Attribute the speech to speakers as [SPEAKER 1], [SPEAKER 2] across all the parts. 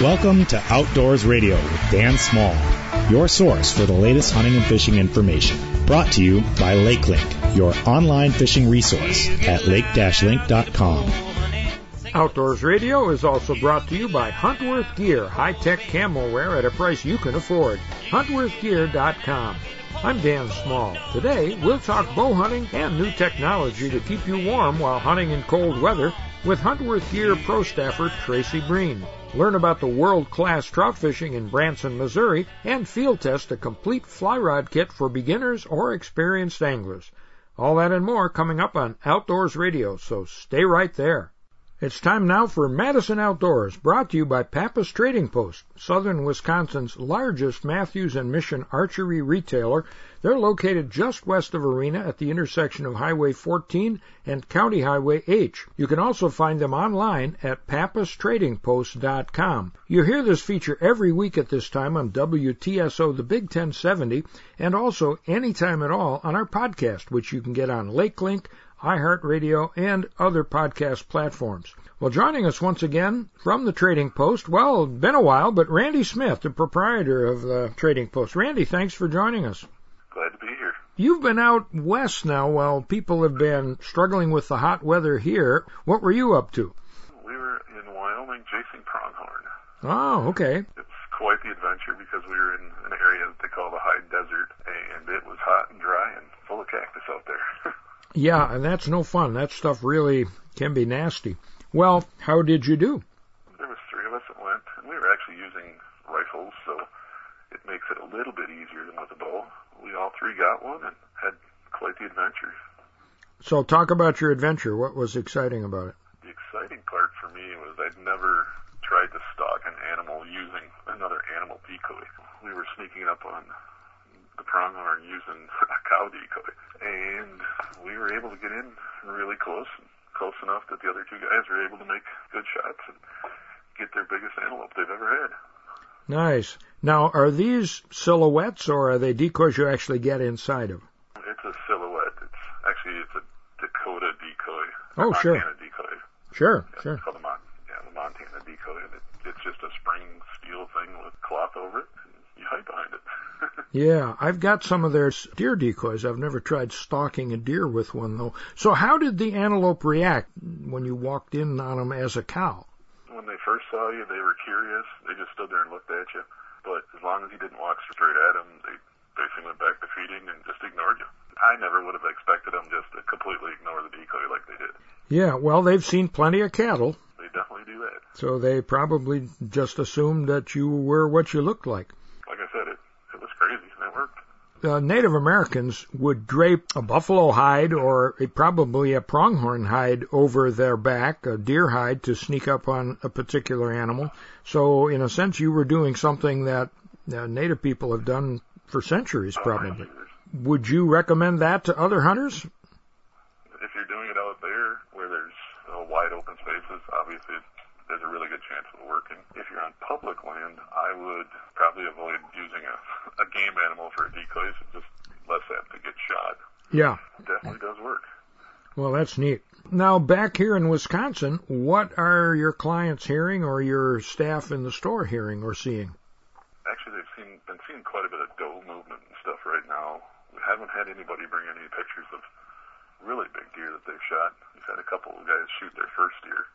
[SPEAKER 1] Welcome to Outdoors Radio with Dan Small, your source for the latest hunting and fishing information. Brought to you by LakeLink, your online fishing resource at lake-link.com.
[SPEAKER 2] Outdoors Radio is also brought to you by Huntworth Gear, high-tech camo wear at a price you can afford. HuntworthGear.com. I'm Dan Small. Today, we'll talk bow hunting and new technology to keep you warm while hunting in cold weather with Huntworth Gear Pro Staffer Tracy Breen. Learn about the world-class trout fishing in Branson, Missouri, and field test a complete fly rod kit for beginners or experienced anglers. All that and more coming up on Outdoors Radio, so stay right there. It's time now for Madison Outdoors, brought to you by Pappas Trading Post, southern Wisconsin's largest Mathews and Mission archery retailer they're located just west of Arena at the intersection of Highway 14 and County Highway H. You can also find them online at pappastradingpost.com. You hear this feature every week at this time on WTSO the Big 1070 and also anytime at all on our podcast, which you can get on LakeLink, iHeartRadio, and other podcast platforms. Well, joining us once again from the Trading Post, well, been a while, but Randy Smith, the proprietor of the Trading Post. Randy, thanks for joining us.
[SPEAKER 3] Glad to be here.
[SPEAKER 2] You've been out west now while people have been struggling with the hot weather here. What were you up to?
[SPEAKER 3] We were in Wyoming chasing pronghorn.
[SPEAKER 2] Oh, okay.
[SPEAKER 3] It's quite the adventure because we were in an area that they call the high desert and it was hot and dry and full of cactus out there.
[SPEAKER 2] yeah, and that's no fun. That stuff really can be nasty. Well, how did you do?
[SPEAKER 3] There was three of us that went and we were actually using rifles, so it makes it a little bit easier than with a bow we all three got one and had quite the adventure.
[SPEAKER 2] So talk about your adventure. What was exciting about it?
[SPEAKER 3] The exciting part for me was I'd never tried to stalk an animal using another animal decoy. We were sneaking up on the pronghorn using a cow decoy, and we were able to get in really close, close enough that the other two guys were able to make good shots and get their biggest antelope they've ever had.
[SPEAKER 2] Nice. Now, are these silhouettes or are they decoys you actually get inside of?
[SPEAKER 3] It's a silhouette. It's actually it's a Dakota decoy.
[SPEAKER 2] Oh,
[SPEAKER 3] Montana
[SPEAKER 2] sure.
[SPEAKER 3] decoy.
[SPEAKER 2] Sure,
[SPEAKER 3] yeah,
[SPEAKER 2] sure.
[SPEAKER 3] It's called the Mon- yeah, the Montana decoy, and it, it's just a spring steel thing with cloth over it. Hide behind it.
[SPEAKER 2] yeah, I've got some of their deer decoys. I've never tried stalking a deer with one though. So, how did the antelope react when you walked in on them as a cow?
[SPEAKER 3] when they first saw you, they were curious. They just stood there and looked at you. But as long as you didn't walk straight at them, they basically went back to feeding and just ignored you. I never would have expected them just to completely ignore the decoy like they did.
[SPEAKER 2] Yeah, well, they've seen plenty of cattle.
[SPEAKER 3] They definitely do that.
[SPEAKER 2] So they probably just assumed that you were what you looked like.
[SPEAKER 3] Like I said, it it was crazy and it worked
[SPEAKER 2] uh, Native Americans would drape a buffalo hide or a, probably a pronghorn hide over their back, a deer hide, to sneak up on a particular animal. So, in a sense, you were doing something that uh, Native people have done for centuries, probably. Would you recommend that to other hunters?
[SPEAKER 3] If you're doing it out there where there's uh, wide open spaces, obviously there's a really good chance of it working. If you're on public land, I would probably avoid using a, a game animal for a decoy, so just less apt to get shot.
[SPEAKER 2] Yeah.
[SPEAKER 3] It definitely does work.
[SPEAKER 2] Well, that's neat. Now, back here in Wisconsin, what are your clients hearing or your staff in the store hearing or seeing?
[SPEAKER 3] Actually, they've seen, been seeing quite a bit of doe movement and stuff right now. We haven't had anybody bring any pictures of really big deer that they've shot. We've had a couple of guys shoot their first deer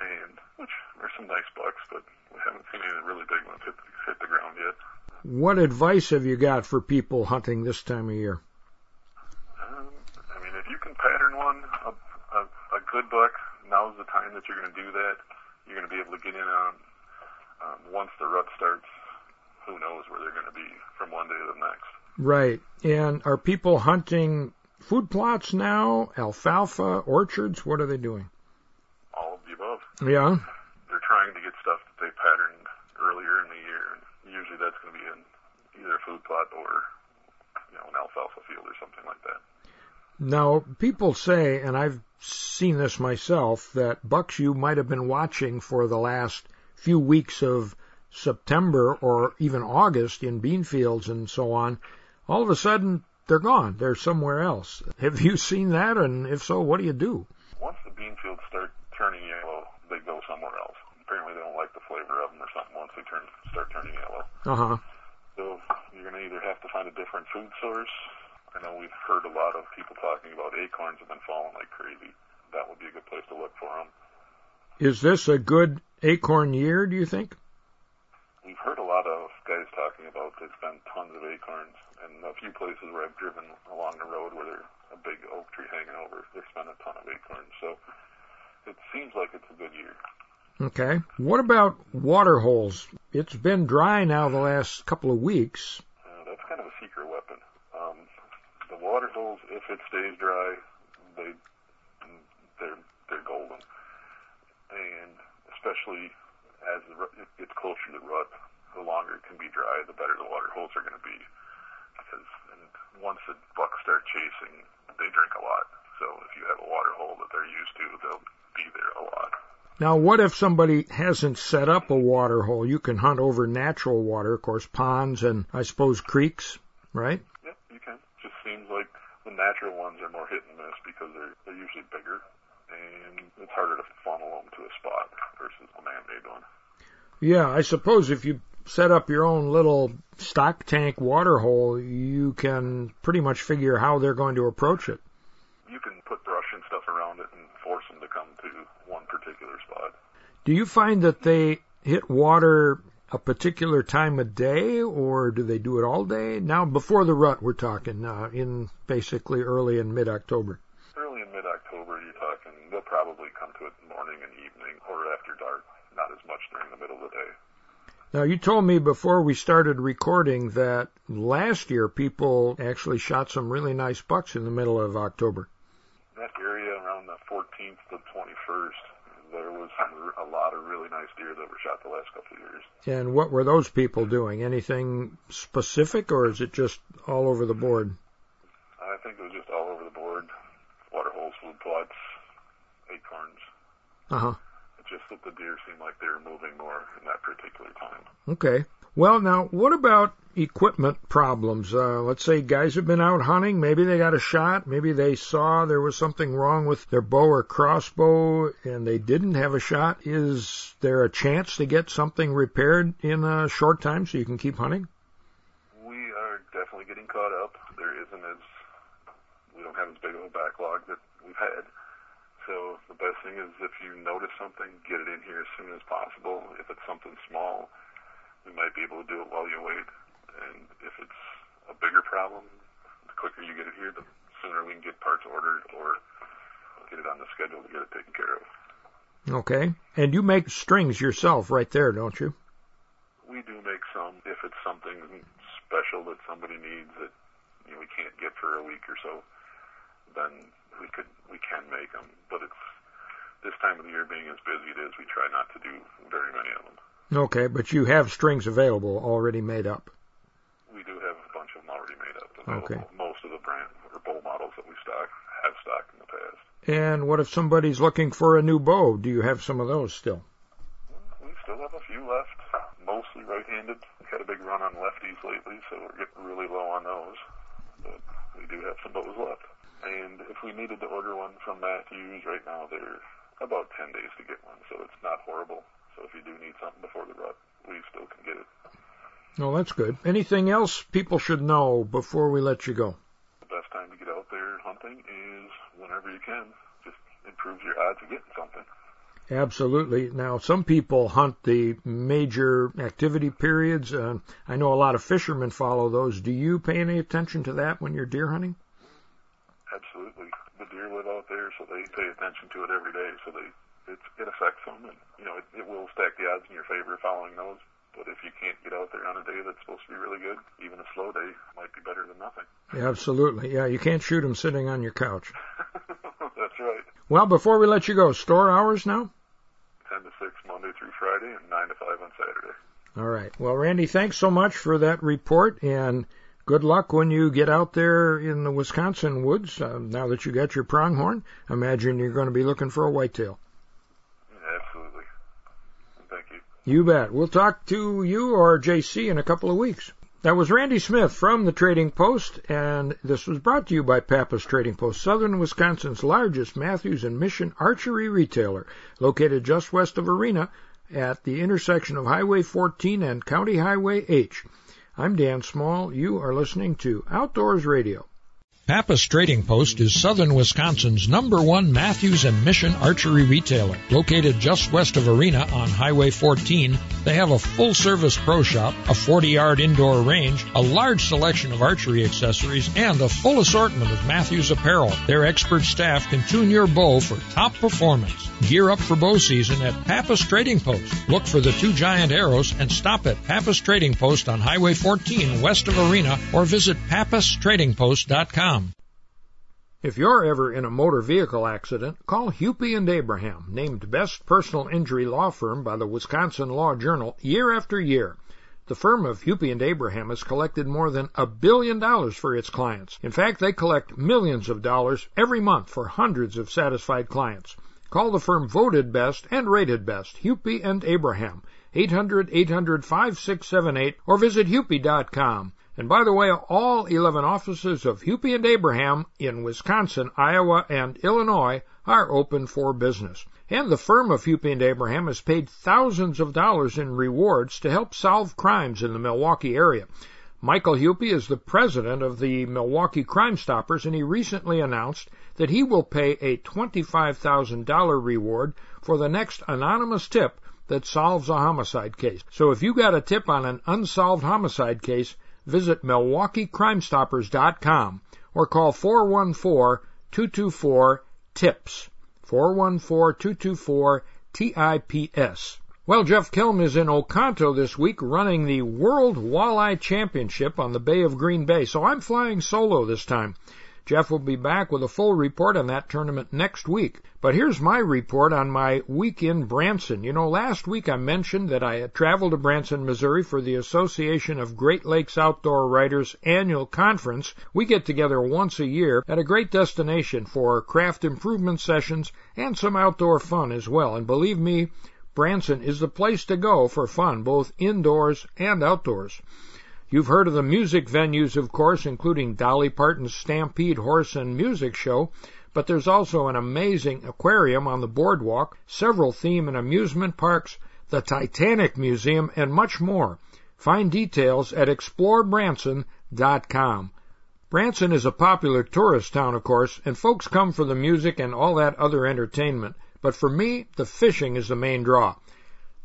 [SPEAKER 3] and which are some nice bucks, but we haven't seen any really big ones hit, hit the ground yet.
[SPEAKER 2] What advice have you got for people hunting this time of year?
[SPEAKER 3] Um, I mean, if you can pattern one, a, a, a good buck, now's the time that you're going to do that. You're going to be able to get in on um, once the rut starts. Who knows where they're going to be from one day to the next.
[SPEAKER 2] Right. And are people hunting food plots now, alfalfa, orchards? What are they doing?
[SPEAKER 3] Above.
[SPEAKER 2] Yeah.
[SPEAKER 3] They're trying to get stuff that they patterned earlier in the year. Usually that's going to be in either a food plot or, you know, an alfalfa field or something like that.
[SPEAKER 2] Now, people say, and I've seen this myself, that bucks you might have been watching for the last few weeks of September or even August in bean fields and so on, all of a sudden they're gone. They're somewhere else. Have you seen that? And if so, what do you do?
[SPEAKER 3] One fields start turning yellow, they go somewhere else. Apparently, they don't like the flavor of them or something once they turn start turning yellow.
[SPEAKER 2] Uh huh.
[SPEAKER 3] So you're going to either have to find a different food source. I know we've heard a lot of people talking about acorns have been falling like crazy. That would be a good place to look for them.
[SPEAKER 2] Is this a good acorn year, do you think?
[SPEAKER 3] We've heard a lot of guys talking about there's been tons of acorns, and a few places where I've driven along the road where there's a big oak tree hanging over, there's been a ton of acorns. So it seems like it's a good year.
[SPEAKER 2] Okay. What about water holes? It's been dry now the last couple of weeks.
[SPEAKER 3] Uh, that's kind of a secret weapon. Um, the water holes, if it stays dry, they they're they're golden, and especially as the, it gets closer to rut, the longer it can be dry, the better the water holes are going to be. Because and once the bucks start chasing, they drink a lot. So if you have a water hole that they're used to, they'll be there a lot.
[SPEAKER 2] Now, what if somebody hasn't set up a water hole? You can hunt over natural water, of course, ponds and I suppose creeks, right?
[SPEAKER 3] Yep, you can. Just seems like the natural ones are more hit and miss because they're they're usually bigger and it's harder to funnel them to a spot versus a man-made one.
[SPEAKER 2] Yeah, I suppose if you set up your own little stock tank water hole, you can pretty much figure how they're going to approach it.
[SPEAKER 3] You can put brush and stuff around it and force them to come to one particular spot.
[SPEAKER 2] Do you find that they hit water a particular time of day, or do they do it all day? Now, before the rut, we're talking uh, in basically early and mid-October.
[SPEAKER 3] Early and mid-October, you're talking, they'll probably come to it morning and evening or after dark, not as much during the middle of the day.
[SPEAKER 2] Now, you told me before we started recording that last year people actually shot some really nice bucks in the middle of October.
[SPEAKER 3] That area around the 14th to 21st, there was a lot of really nice deer that were shot the last couple of years.
[SPEAKER 2] And what were those people doing? Anything specific, or is it just all over the board?
[SPEAKER 3] I think it was just all over the board. Water holes, food plots, acorns.
[SPEAKER 2] Uh huh.
[SPEAKER 3] Just that the deer seemed like they were moving more in that particular time.
[SPEAKER 2] Okay. Well, now, what about equipment problems? Uh, let's say guys have been out hunting, maybe they got a shot, maybe they saw there was something wrong with their bow or crossbow and they didn't have a shot. Is there a chance to get something repaired in a short time so you can keep hunting?
[SPEAKER 3] We are definitely getting caught up. There isn't as we don't have as big of a backlog that we've had. So the best thing is if you notice something, get it in here as soon as possible. If it's something small, we might be able to do it while you wait. And if it's a bigger problem, the quicker you get it here, the sooner we can get parts ordered or get it on the schedule to get it taken care of.
[SPEAKER 2] Okay. And you make strings yourself right there, don't you?
[SPEAKER 3] We do make some if it's something special that somebody needs that you know we can't get for a week or so. Then we could we can make them, but it's this time of the year being as busy it is, we try not to do very many of them.
[SPEAKER 2] Okay, but you have strings available already made up.
[SPEAKER 3] We do have a bunch of them already made up available.
[SPEAKER 2] Okay.
[SPEAKER 3] Most of the brand or bow models that we stock have stocked in the past.
[SPEAKER 2] And what if somebody's looking for a new bow? Do you have some of those still?
[SPEAKER 3] We still have a few left, mostly right-handed. We've had a big run on lefties lately, so we're getting really low on those. But we do have some bows left. And if we needed to order one from Mathews right now, they're about 10 days to get one, so it's not horrible. So if you do need something before the rut, we still can get it.
[SPEAKER 2] No, that's good. Anything else people should know before we let you go?
[SPEAKER 3] The best time to get out there hunting is whenever you can. Just improves your odds of getting something.
[SPEAKER 2] Absolutely. Now, some people hunt the major activity periods. Uh, I know a lot of fishermen follow those. Do you pay any attention to that when you're deer hunting?
[SPEAKER 3] Absolutely. The deer live out there, so they pay attention to it every day. So they it, it affects them, and you know it, it will stack the odds in your favor following those. But if you can't get out there on a day that's supposed to be really good, even a slow day might be better than nothing.
[SPEAKER 2] Absolutely. Yeah, you can't shoot them sitting on your couch.
[SPEAKER 3] that's right.
[SPEAKER 2] Well, before we let you go, store hours now?
[SPEAKER 3] 10 to 6 Monday through Friday and 9 to 5 on Saturday.
[SPEAKER 2] All right. Well, Randy, thanks so much for that report and good luck when you get out there in the Wisconsin woods. Uh, now that you got your pronghorn, imagine you're going to be looking for a whitetail.
[SPEAKER 3] Absolutely. Thank you.
[SPEAKER 2] Bet. We'll talk to you or JC in a couple of weeks. That was Randy Smith from the Trading Post, and this was brought to you by Pappas Trading Post, southern Wisconsin's largest Mathews and Mission archery retailer, located just west of Arena at the intersection of Highway 14 and County Highway H. I'm Dan Small. You are listening to Outdoors Radio.
[SPEAKER 4] Pappas Trading Post is southern Wisconsin's number one Mathews and Mission archery retailer. Located just west of Arena on Highway 14, they have a full service pro shop, a 40 yard indoor range, a large selection of archery accessories, and a full assortment of Mathews apparel. Their expert staff can tune your bow for top performance. Gear up for bow season at Pappas Trading Post. Look for the two giant arrows and stop at Pappas Trading Post on Highway 14 west of Arena or visit pappastradingpost.com.
[SPEAKER 2] If you're ever in a motor vehicle accident, call Hupy and Abraham, named best personal injury law firm by the Wisconsin Law Journal year after year. The firm of Hupy and Abraham has collected more than a billion dollars for its clients. In fact, they collect millions of dollars every month for hundreds of satisfied clients. Call the firm voted best and rated best, Hupy and Abraham, 800-800-5678 or visit hupy.com. And by the way, all 11 offices of Hupy and Abraham in Wisconsin, Iowa, and Illinois are open for business. And the firm of Hupy and Abraham has paid thousands of dollars in rewards to help solve crimes in the Milwaukee area. Michael Hupy is the president of the Milwaukee Crime Stoppers, and he recently announced that he will pay a $25,000 reward for the next anonymous tip that solves a homicide case. So if you got a tip on an unsolved homicide case, visit MilwaukeeCrimeStoppers.com or call 414-224-TIPS. 414-224-TIPS. Well, Jeff Kelm is in Oconto this week running the World Walleye Championship on the Bay of Green Bay, so I'm flying solo this time. Jeff will be back with a full report on that tournament next week. But here's my report on my week in Branson. You know, last week I mentioned that I had traveled to Branson, Missouri for the Association of Great Lakes Outdoor Writers annual conference. We get together once a year at a great destination for craft improvement sessions and some outdoor fun as well. And believe me, Branson is the place to go for fun, both indoors and outdoors. You've heard of the music venues, of course, including Dolly Parton's Stampede Horse and Music Show, but there's also an amazing aquarium on the boardwalk, several theme and amusement parks, the Titanic Museum, and much more. Find details at explorebranson.com. Branson is a popular tourist town, of course, and folks come for the music and all that other entertainment. But for me, the fishing is the main draw.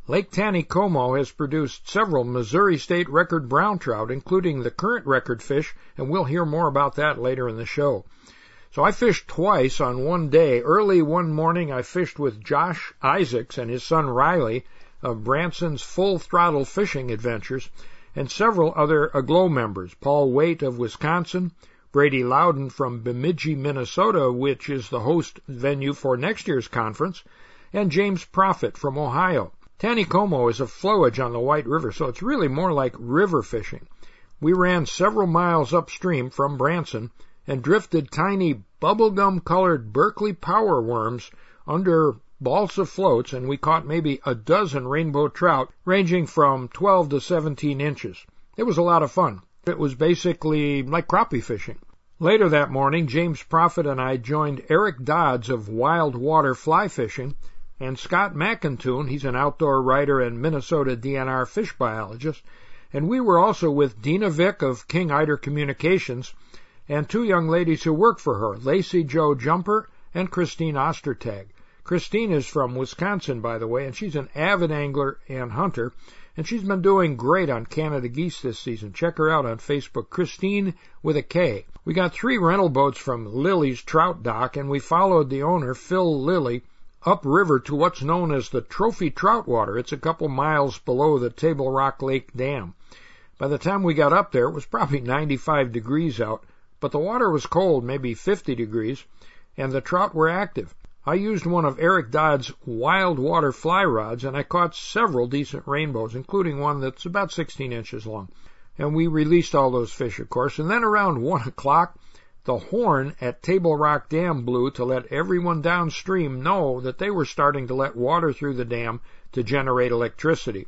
[SPEAKER 2] Lake Taneycomo has produced several Missouri State record brown trout, including the current record fish, and we'll hear more about that later in the show. So I fished twice on one day. Early one morning I fished with Josh Isaacs and his son Riley of Branson's Full Throttle Fishing Adventures, and several other Aglow members, Paul Waite of Wisconsin, Brady Loudon from Bemidji, Minnesota, which is the host venue for next year's conference, and James Profit from Ohio. Taneycomo is a flowage on the White River, so it's really more like river fishing. We ran several miles upstream from Branson and drifted tiny bubblegum colored Berkley power worms under balsa floats, and we caught maybe a dozen rainbow trout ranging from 12 to 17 inches. It was a lot of fun. It was basically like crappie fishing. Later that morning, James Profit and I joined Eric Dodds of Wild Water Fly Fishing and Scott McIntoon, he's an outdoor writer and Minnesota DNR fish biologist, and we were also with Dina Vick of King Eider Communications and two young ladies who work for her, Lacey Joe Jumper and Christine Ostertag. Christine is from Wisconsin, by the way, and she's an avid angler and hunter, and she's been doing great on Canada geese this season. Check her out on Facebook, Christine with a K. We got three rental boats from Lilleys' Trout Dock, and we followed the owner, Phil Lilley, upriver to what's known as the Trophy Trout Water. It's a couple miles below the Table Rock Lake Dam. By the time we got up there, it was probably 95 degrees out, but the water was cold, maybe 50 degrees, and the trout were active. I used one of Eric Dodd's wild water fly rods, and I caught several decent rainbows, including one that's about 16 inches long. And we released all those fish, of course. And then around 1 o'clock, the horn at Table Rock Dam blew to let everyone downstream know that they were starting to let water through the dam to generate electricity.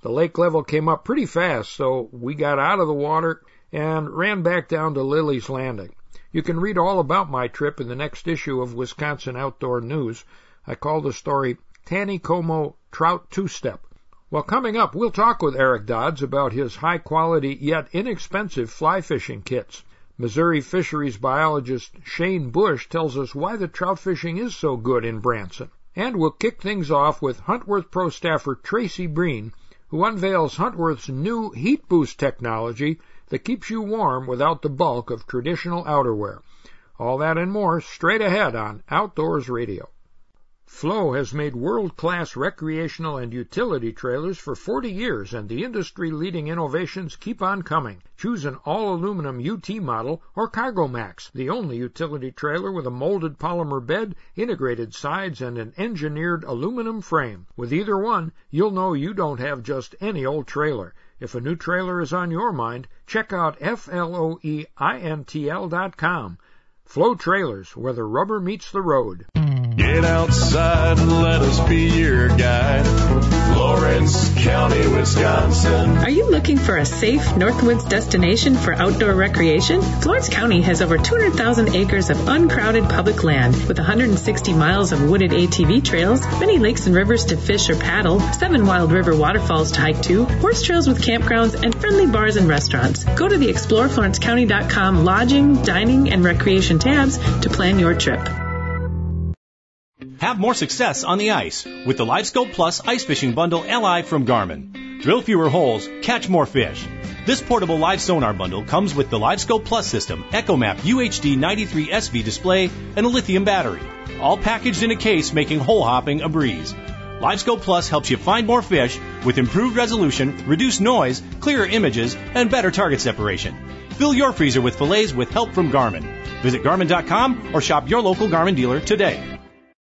[SPEAKER 2] The lake level came up pretty fast, so we got out of the water and ran back down to Lilleys' Landing. You can read all about my trip in the next issue of Wisconsin Outdoor News. I call the story Taneycomo Trout Two Step. Well, coming up, we'll talk with Eric Dodds about his high quality yet inexpensive fly fishing kits. Missouri fisheries biologist Shane Bush tells us why the trout fishing is so good in Branson. And we'll kick things off with Huntworth Pro staffer Tracy Breen, who unveils Huntworth's new heat boost technology that keeps you warm without the bulk of traditional outerwear. All that and more straight ahead on Outdoors Radio. Floe has made world-class recreational and utility trailers for 40 years, and the industry-leading innovations keep on coming. Choose an all-aluminum UT model or Cargo Max, the only utility trailer with a molded polymer bed, integrated sides, and an engineered aluminum frame. With either one, you'll know you don't have just any old trailer. If a new trailer is on your mind, check out FLOEINTL.com. Floe Trailers, where the rubber meets the road.
[SPEAKER 5] Get outside and let us be your guide. Florence County, Wisconsin.
[SPEAKER 6] Are you looking for a safe Northwoods destination for outdoor recreation? Florence County has over 200,000 acres of uncrowded public land with 160 miles of wooded ATV trails, many lakes and rivers to fish or paddle, seven wild river waterfalls to hike to, horse trails with campgrounds, and friendly bars and restaurants. Go to the exploreflorencecounty.com lodging, dining, and recreation tabs to plan your trip.
[SPEAKER 7] Have more success on the ice with the LiveScope Plus Ice Fishing Bundle LI from Garmin. Drill fewer holes, catch more fish. This portable live sonar bundle comes with the LiveScope Plus system, EchoMap UHD 93SV display, and a lithium battery. All packaged in a case making hole hopping a breeze. LiveScope Plus helps you find more fish with improved resolution, reduced noise, clearer images, and better target separation. Fill your freezer with fillets with help from Garmin. Visit Garmin.com or shop your local Garmin dealer today.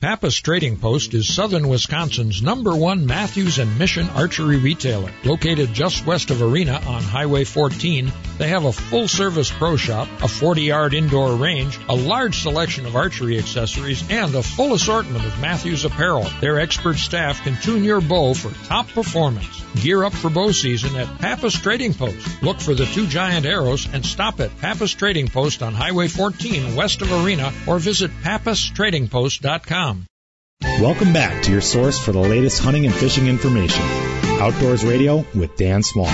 [SPEAKER 8] Pappas Trading Post is southern Wisconsin's number one Mathews and Mission archery retailer. Located just west of Arena on Highway 14, they have a full service pro shop, a 40 yard indoor range, a large selection of archery accessories, and a full assortment of Mathews apparel. Their expert staff can tune your bow for top performance. Gear up for bow season at Pappas Trading Post. Look for the two giant arrows and stop at Pappas Trading Post on Highway 14 west of Arena or visit pappastradingpost.com.
[SPEAKER 1] Welcome back to your source for the latest hunting and fishing information. Outdoors Radio with Dan Small.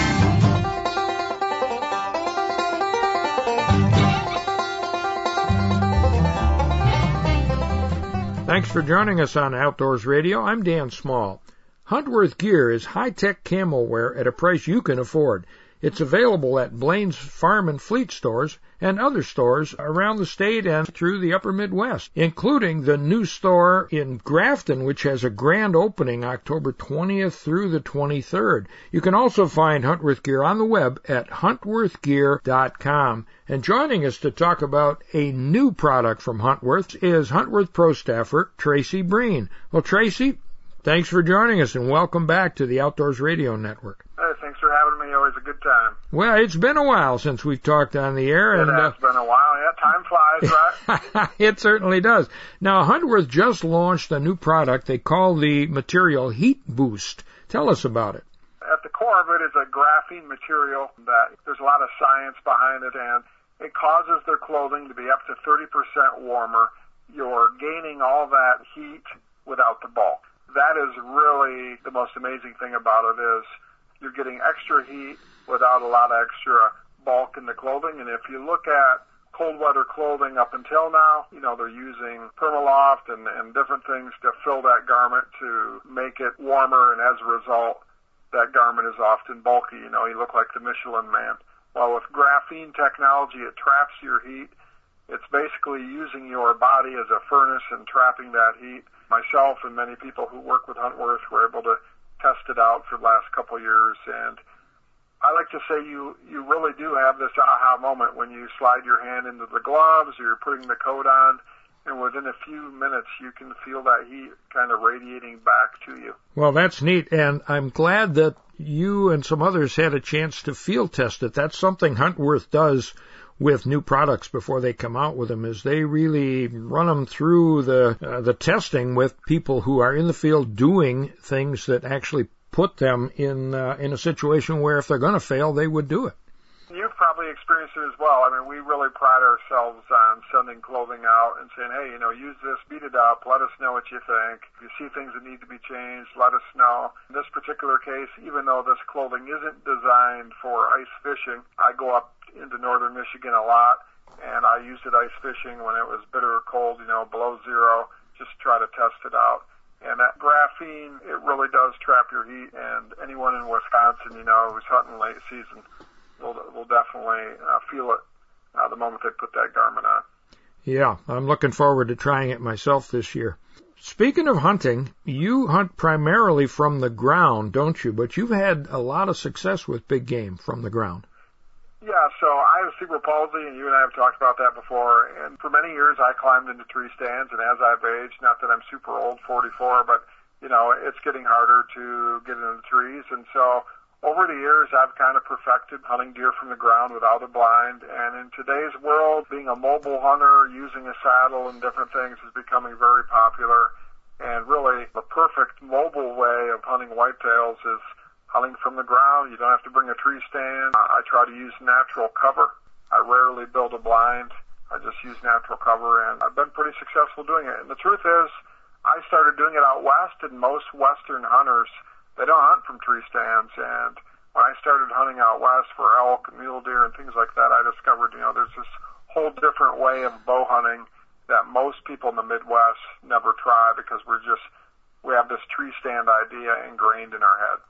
[SPEAKER 2] Thanks for joining us on Outdoors Radio. I'm Dan Small. Huntworth Gear is high-tech camo wear at a price you can afford. It's available at Blaine's Farm and Fleet stores and other stores around the state and through the upper Midwest, including the new store in Grafton, which has a grand opening October 20th through the 23rd. You can also find Huntworth Gear on the web at huntworthgear.com. And joining us to talk about a new product from Huntworth is Huntworth Pro staffer Tracy Breen. Well, Tracy, thanks for joining us and welcome back to the Outdoors Radio Network.
[SPEAKER 9] Hey, thanks for having me. Always a good time.
[SPEAKER 2] Well, it's been a while since we've talked on the air, and
[SPEAKER 9] It
[SPEAKER 2] and
[SPEAKER 9] has
[SPEAKER 2] uh,
[SPEAKER 9] been a while. Yeah, time flies, right?
[SPEAKER 2] it certainly does. Now, Huntworth just launched a new product they call the material Heat Boost. Tell us about it.
[SPEAKER 9] At the core of it is a graphene material that there's a lot of science behind it, and it causes their clothing to be up to 30% warmer. You're gaining all that heat without the bulk. That is really the most amazing thing about it is you're getting extra heat without a lot of extra bulk in the clothing. And if you look at cold weather clothing up until now, you know, they're using PrimaLoft and, and different things to fill that garment to make it warmer. And as a result, that garment is often bulky. You know, you look like the Michelin man. Well, with graphene technology, it traps your heat. It's basically using your body as a furnace and trapping that heat. Myself and many people who work with Huntworth were able to tested out for the last couple of years, and I like to say you you really do have this aha moment when you slide your hand into the gloves or you're putting the coat on, and within a few minutes you can feel that heat kind of radiating back to you.
[SPEAKER 2] Well, that's neat, and I'm glad that you and some others had a chance to field test it. That's something Huntworth does with new products before they come out with them is they really run them through the uh, the testing with people who are in the field doing things that actually put them in uh, in a situation where if they're going to fail they would do it.
[SPEAKER 9] You've probably experienced it as well. I mean, we really pride ourselves on sending clothing out and saying, hey, you know, use this, beat it up, let us know what you think. If you see things that need to be changed, let us know. In this particular case, even though this clothing isn't designed for ice fishing, I go up into northern Michigan a lot, and I used it ice fishing when it was bitter cold, you know, below zero, just to try to test it out. And that graphene, it really does trap your heat. And anyone in Wisconsin, you know, who's hunting late season, will will definitely uh, feel it uh, the moment they put that garment on.
[SPEAKER 2] Yeah, I'm looking forward to trying it myself this year. Speaking of hunting, you hunt primarily from the ground, don't you? But you've had a lot of success with big game from the ground.
[SPEAKER 9] Yeah, so I have cerebral palsy, and you and I have talked about that before. And for many years, I climbed into tree stands, and as I've aged, not that I'm super old, 44, but you know, it's getting harder to get into the trees, and so over the years, I've kind of perfected hunting deer from the ground without a blind. And in today's world, being a mobile hunter, using a saddle and different things is becoming very popular. And really, the perfect mobile way of hunting whitetails is hunting from the ground. You don't have to bring a tree stand. I try to use natural cover. I rarely build a blind. I just use natural cover, and I've been pretty successful doing it. And the truth is, I started doing it out west, and most western hunters they don't hunt from tree stands. And when I started hunting out west for elk, mule deer, and things like that, I discovered you know there's this whole different way of bow hunting that most people in the Midwest never try because we're just we have this tree stand idea ingrained in our head.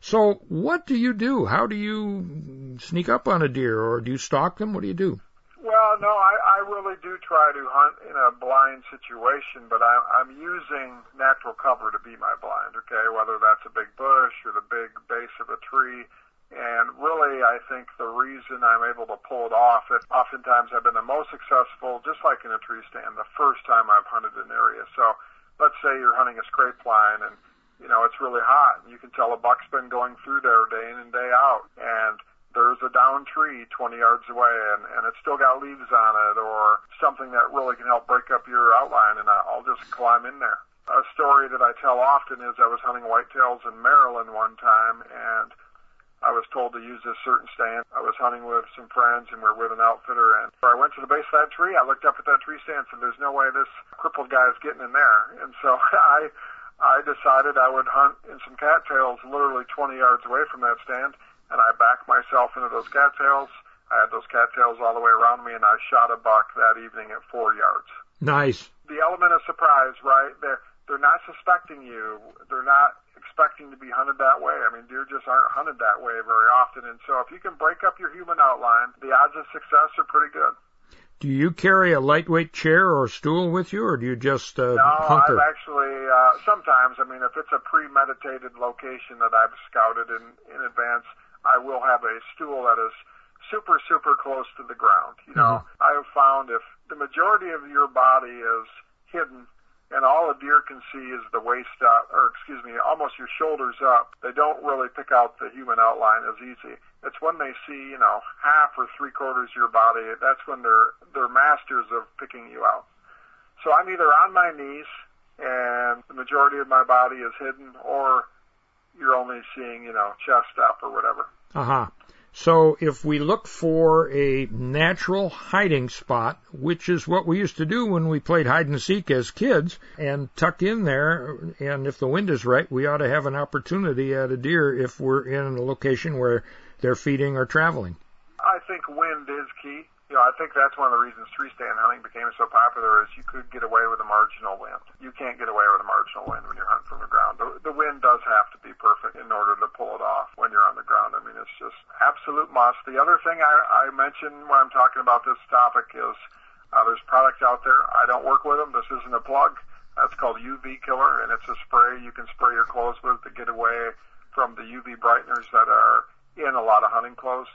[SPEAKER 2] So, what do you do? How do you sneak up on a deer, or do you stalk them? What do you do?
[SPEAKER 9] Well, no, I, I really do try to hunt in a blind situation, but I, I'm using natural cover to be my blind. Okay, whether that's a big bush or the big base of a tree. And really, I think the reason I'm able to pull it off, it, oftentimes I've been the most successful, just like in a tree stand, the first time I've hunted an area. So let's say you're hunting a scrape line and you know, it's really hot. You can tell a buck's been going through there day in and day out. And there's a down tree 20 yards away and, and it's still got leaves on it or something that really can help break up your outline and I'll just climb in there. A story that I tell often is I was hunting whitetails in Maryland one time and I was told to use this certain stand. I was hunting with some friends and we are with an outfitter and I went to the base of that tree. I looked up at that tree stand and said, there's no way this crippled guy is getting in there. And so I I decided I would hunt in some cattails literally 20 yards away from that stand, and I backed myself into those cattails. I had those cattails all the way around me, and I shot a buck that evening at four yards.
[SPEAKER 2] Nice.
[SPEAKER 9] The element of surprise, right? They're they're not suspecting you. They're not expecting to be hunted that way. I mean, deer just aren't hunted that way very often, and so if you can break up your human outline, the odds of success are pretty good.
[SPEAKER 2] Do you carry a lightweight chair or stool with you, or do you just uh,
[SPEAKER 9] no,
[SPEAKER 2] hunker?
[SPEAKER 9] I've actually uh, sometimes. I mean, if it's a premeditated location that I've scouted in in advance, I will have a stool that is super super close to the ground. You know, mm-hmm. I have found if the majority of your body is hidden and all a deer can see is the waist up, or excuse me, almost your shoulders up. They don't really pick out the human outline as easy. It's when they see, you know, half or three quarters of your body. That's when they're they're masters of picking you out. So I'm either on my knees and the majority of my body is hidden, or you're only seeing, you know, chest up or whatever.
[SPEAKER 2] Uh huh. So if we look for a natural hiding spot, which is what we used to do when we played hide and seek as kids, and tuck in there, and if the wind is right, we ought to have an opportunity at a deer if we're in a location where they're feeding or traveling.
[SPEAKER 9] I think wind is key you know, I think that's one of the reasons tree stand hunting became so popular is you could get away with a marginal wind. You can't get away with a marginal wind when you're hunting from the ground. The, the wind does have to be perfect in order to pull it off when you're on the ground. I mean, it's just absolute must. The other thing I, I mentioned when I'm talking about this topic is uh, there's products out there. I don't work with them. This isn't a plug. That's called UV Killer, and it's a spray you can spray your clothes with to get away from the UV brighteners that are in a lot of hunting clothes.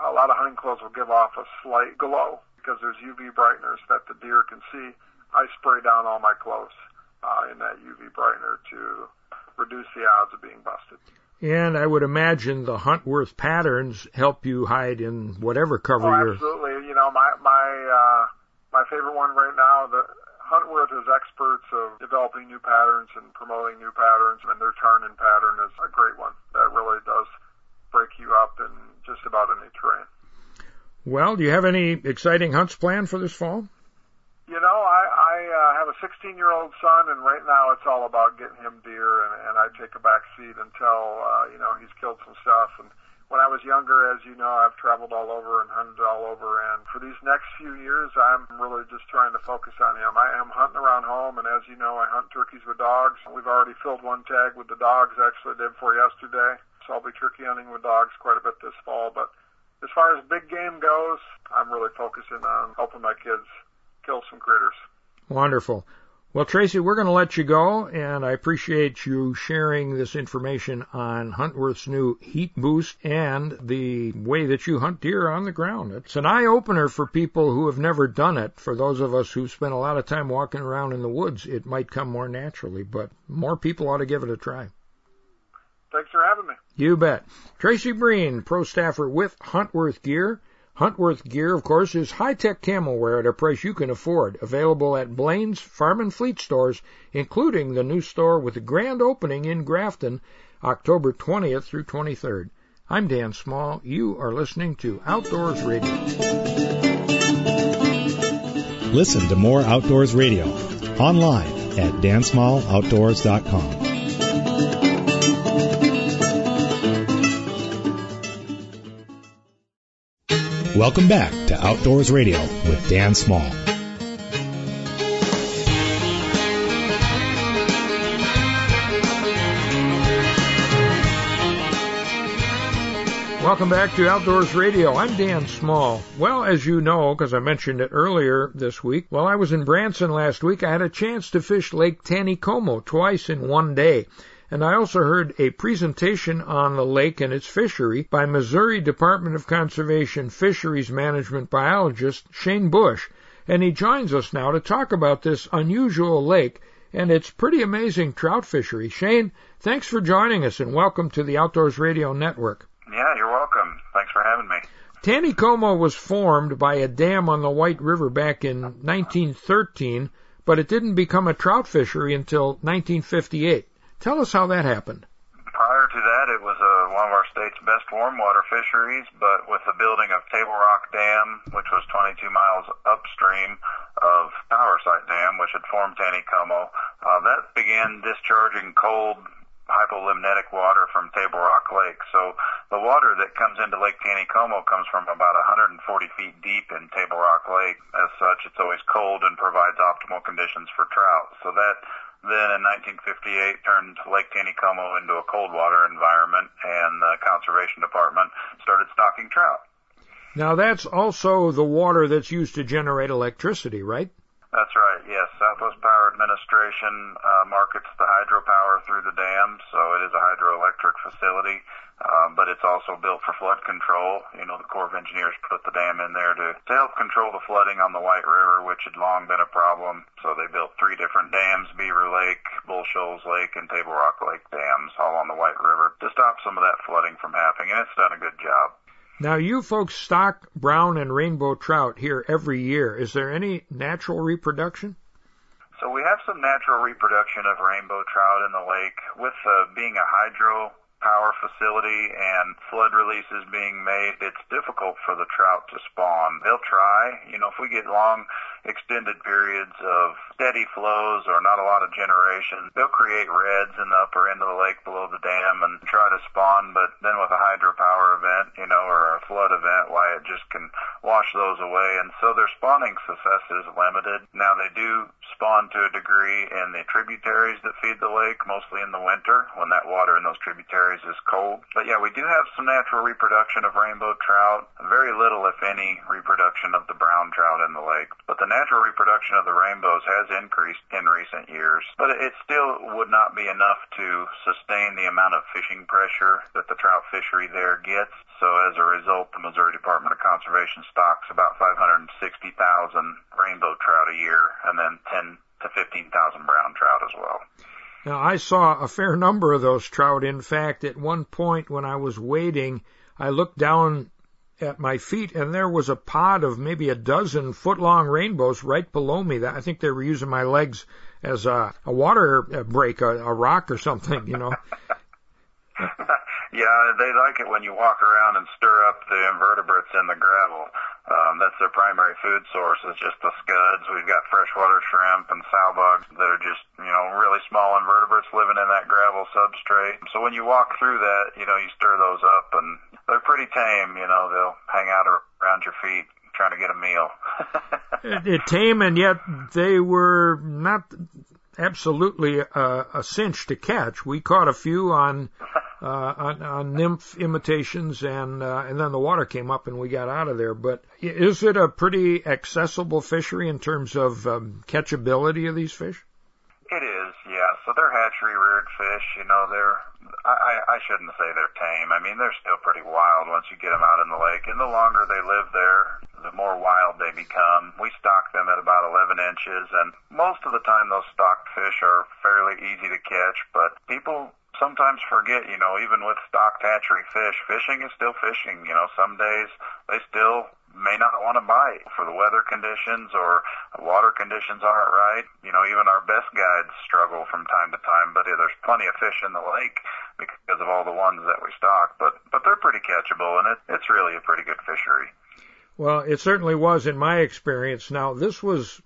[SPEAKER 9] A lot of hunting clothes will give off a slight glow because there's UV brighteners that the deer can see. I spray down all my clothes uh, in that UV brightener to reduce the odds of being busted.
[SPEAKER 2] And I would imagine the Huntworth patterns help you hide in whatever cover
[SPEAKER 9] oh,
[SPEAKER 2] you're.
[SPEAKER 9] Absolutely. You know, my my uh, my favorite one right now. The Huntworth is experts of developing new patterns and promoting new patterns, and their Tarnen pattern is a great one that really does break you up in just about any terrain.
[SPEAKER 2] Well, do you have any exciting hunts planned for this fall?
[SPEAKER 9] You know, I, I uh, have a 16 year old son, and right now it's all about getting him deer, and, and I take a back seat until, uh, you know, he's killed some stuff. And when I was younger, as you know, I've traveled all over and hunted all over, and for these next few years, I'm really just trying to focus on him. I am hunting around home, and as you know, I hunt turkeys with dogs. We've already filled one tag with the dogs, actually, day before yesterday, so I'll be turkey hunting with dogs quite a bit this fall, but as far as big game goes, I'm really focusing on helping my kids kill some critters.
[SPEAKER 2] Wonderful. Well, Tracy, we're going to let you go, and I appreciate you sharing this information on Huntworth's new Heat Boost and the way that you hunt deer on the ground. It's an eye opener for people who have never done it. For those of us who spend a lot of time walking around in the woods, it might come more naturally, but more people ought to give it a try.
[SPEAKER 9] Thanks for having me.
[SPEAKER 2] You bet. Tracy Breen, pro staffer with Huntworth Gear. Huntworth gear, of course, is high-tech camo wear at a price you can afford. Available at Blaine's Farm and Fleet stores, including the new store with the grand opening in Grafton, October 20th through 23rd. I'm Dan Small. You are listening to Outdoors Radio.
[SPEAKER 1] Listen to more Outdoors Radio online at dansmalloutdoors.com. Welcome back to Outdoors Radio with Dan Small.
[SPEAKER 2] Welcome back to Outdoors Radio. I'm Dan Small. Well, as you know, because I mentioned it earlier this week, while I was in Branson last week, I had a chance to fish Lake Taneycomo twice in one day and I also heard a presentation on the lake and its fishery by Missouri Department of Conservation Fisheries Management biologist Shane Bush, and he joins us now to talk about this unusual lake and its pretty amazing trout fishery. Shane, thanks for joining us and welcome to the Outdoors Radio Network.
[SPEAKER 10] Yeah, you're welcome. Thanks for having me.
[SPEAKER 2] Taneycomo was formed by a dam on the White River back in 1913, but it didn't become a trout fishery until 1958. Tell us how that happened.
[SPEAKER 10] Prior to that, it was uh, one of our state's best warm water fisheries, but with the building of Table Rock Dam, which was 22 miles upstream of Powersite Dam, which had formed Taneycomo, uh, that began discharging cold hypolimnetic water from Table Rock Lake. So the water that comes into Lake Taneycomo comes from about 140 feet deep in Table Rock Lake. As such, it's always cold and provides optimal conditions for trout. So that then in 1958 turned Lake Taneycomo into a cold water environment, and the conservation department started stocking trout.
[SPEAKER 2] Now that's also the water that's used to generate electricity, right?
[SPEAKER 10] That's right. Yes, Southwest Power Administration uh, markets the hydropower through the dam, so it is a hydroelectric facility. Um, but it's also built for flood control. You know, the Corps of Engineers put the dam in there to, to help control the flooding on the White River, which had long been a problem. So they built three different dams, Beaver Lake, Bull Shoals Lake, and Table Rock Lake dams, all on the White River, to stop some of that flooding from happening, and it's done a good job.
[SPEAKER 2] Now, you folks stock brown and rainbow trout here every year. Is there any natural reproduction?
[SPEAKER 10] So we have some natural reproduction of rainbow trout in the lake. With uh, being a hydro power facility and flood releases being made, it's difficult for the trout to spawn. They'll try, you know, if we get long extended periods of steady flows or not a lot of generation, they'll create redds in the upper end of the lake below the dam and try to spawn, but then with a hydropower event, you know, or a flood event, why it just can wash those away. And so their spawning success is limited. Now they do spawn to a degree in the tributaries that feed the lake, mostly in the winter when that water in those tributaries is cold. But yeah, we do have some natural reproduction of rainbow trout, very little, if any, reproduction of the brown trout in the lake. But the natural reproduction of the rainbows has increased in recent years, but it still would not be enough to sustain the amount of fishing pressure that the trout fishery there gets. So as a result, the Missouri Department of Conservation stocks about 560,000 rainbow trout a year and then 10 to 15,000 brown trout as well.
[SPEAKER 2] Now, I saw a fair number of those trout. In fact, at one point when I was wading, I looked down at my feet and there was a pod of maybe a dozen foot long rainbows right below me. That I think they were using my legs as a, a water uh, break, a, a rock or something, you know.
[SPEAKER 10] yeah, they like it when you walk around and stir up the invertebrates in the gravel. Um, that's their primary food source is just the scuds. We've got freshwater shrimp and sow bugs that are just, you know, really small invertebrates living in that gravel substrate. So when you walk through that, you know, you stir those up and they're pretty tame, you know, they'll hang out around your feet trying to get a meal.
[SPEAKER 2] it, it tame and yet they were not absolutely a, a cinch to catch. We caught a few on uh, on, on nymph imitations, and uh, and then the water came up and we got out of there. But is it a pretty accessible fishery in terms of um, catchability of these fish?
[SPEAKER 10] It is, yeah. So they're hatchery reared fish. You know, they're I, I shouldn't say they're tame. I mean, they're still pretty wild once you get them out in the lake. And the longer they live there, the more wild they become. We stock them at about 11 inches, and most of the time those stocked fish are fairly easy to catch. But people sometimes forget, you know, even with stocked hatchery fish, fishing is still fishing. You know, some days they still may not want to bite for the weather conditions or water conditions aren't right. You know, even our best guides struggle from time to time, but there's plenty of fish in the lake because of all the ones that we stock. But but they're pretty catchable, and it, it's really a pretty good fishery.
[SPEAKER 2] Well, it certainly was in my experience. Now, this was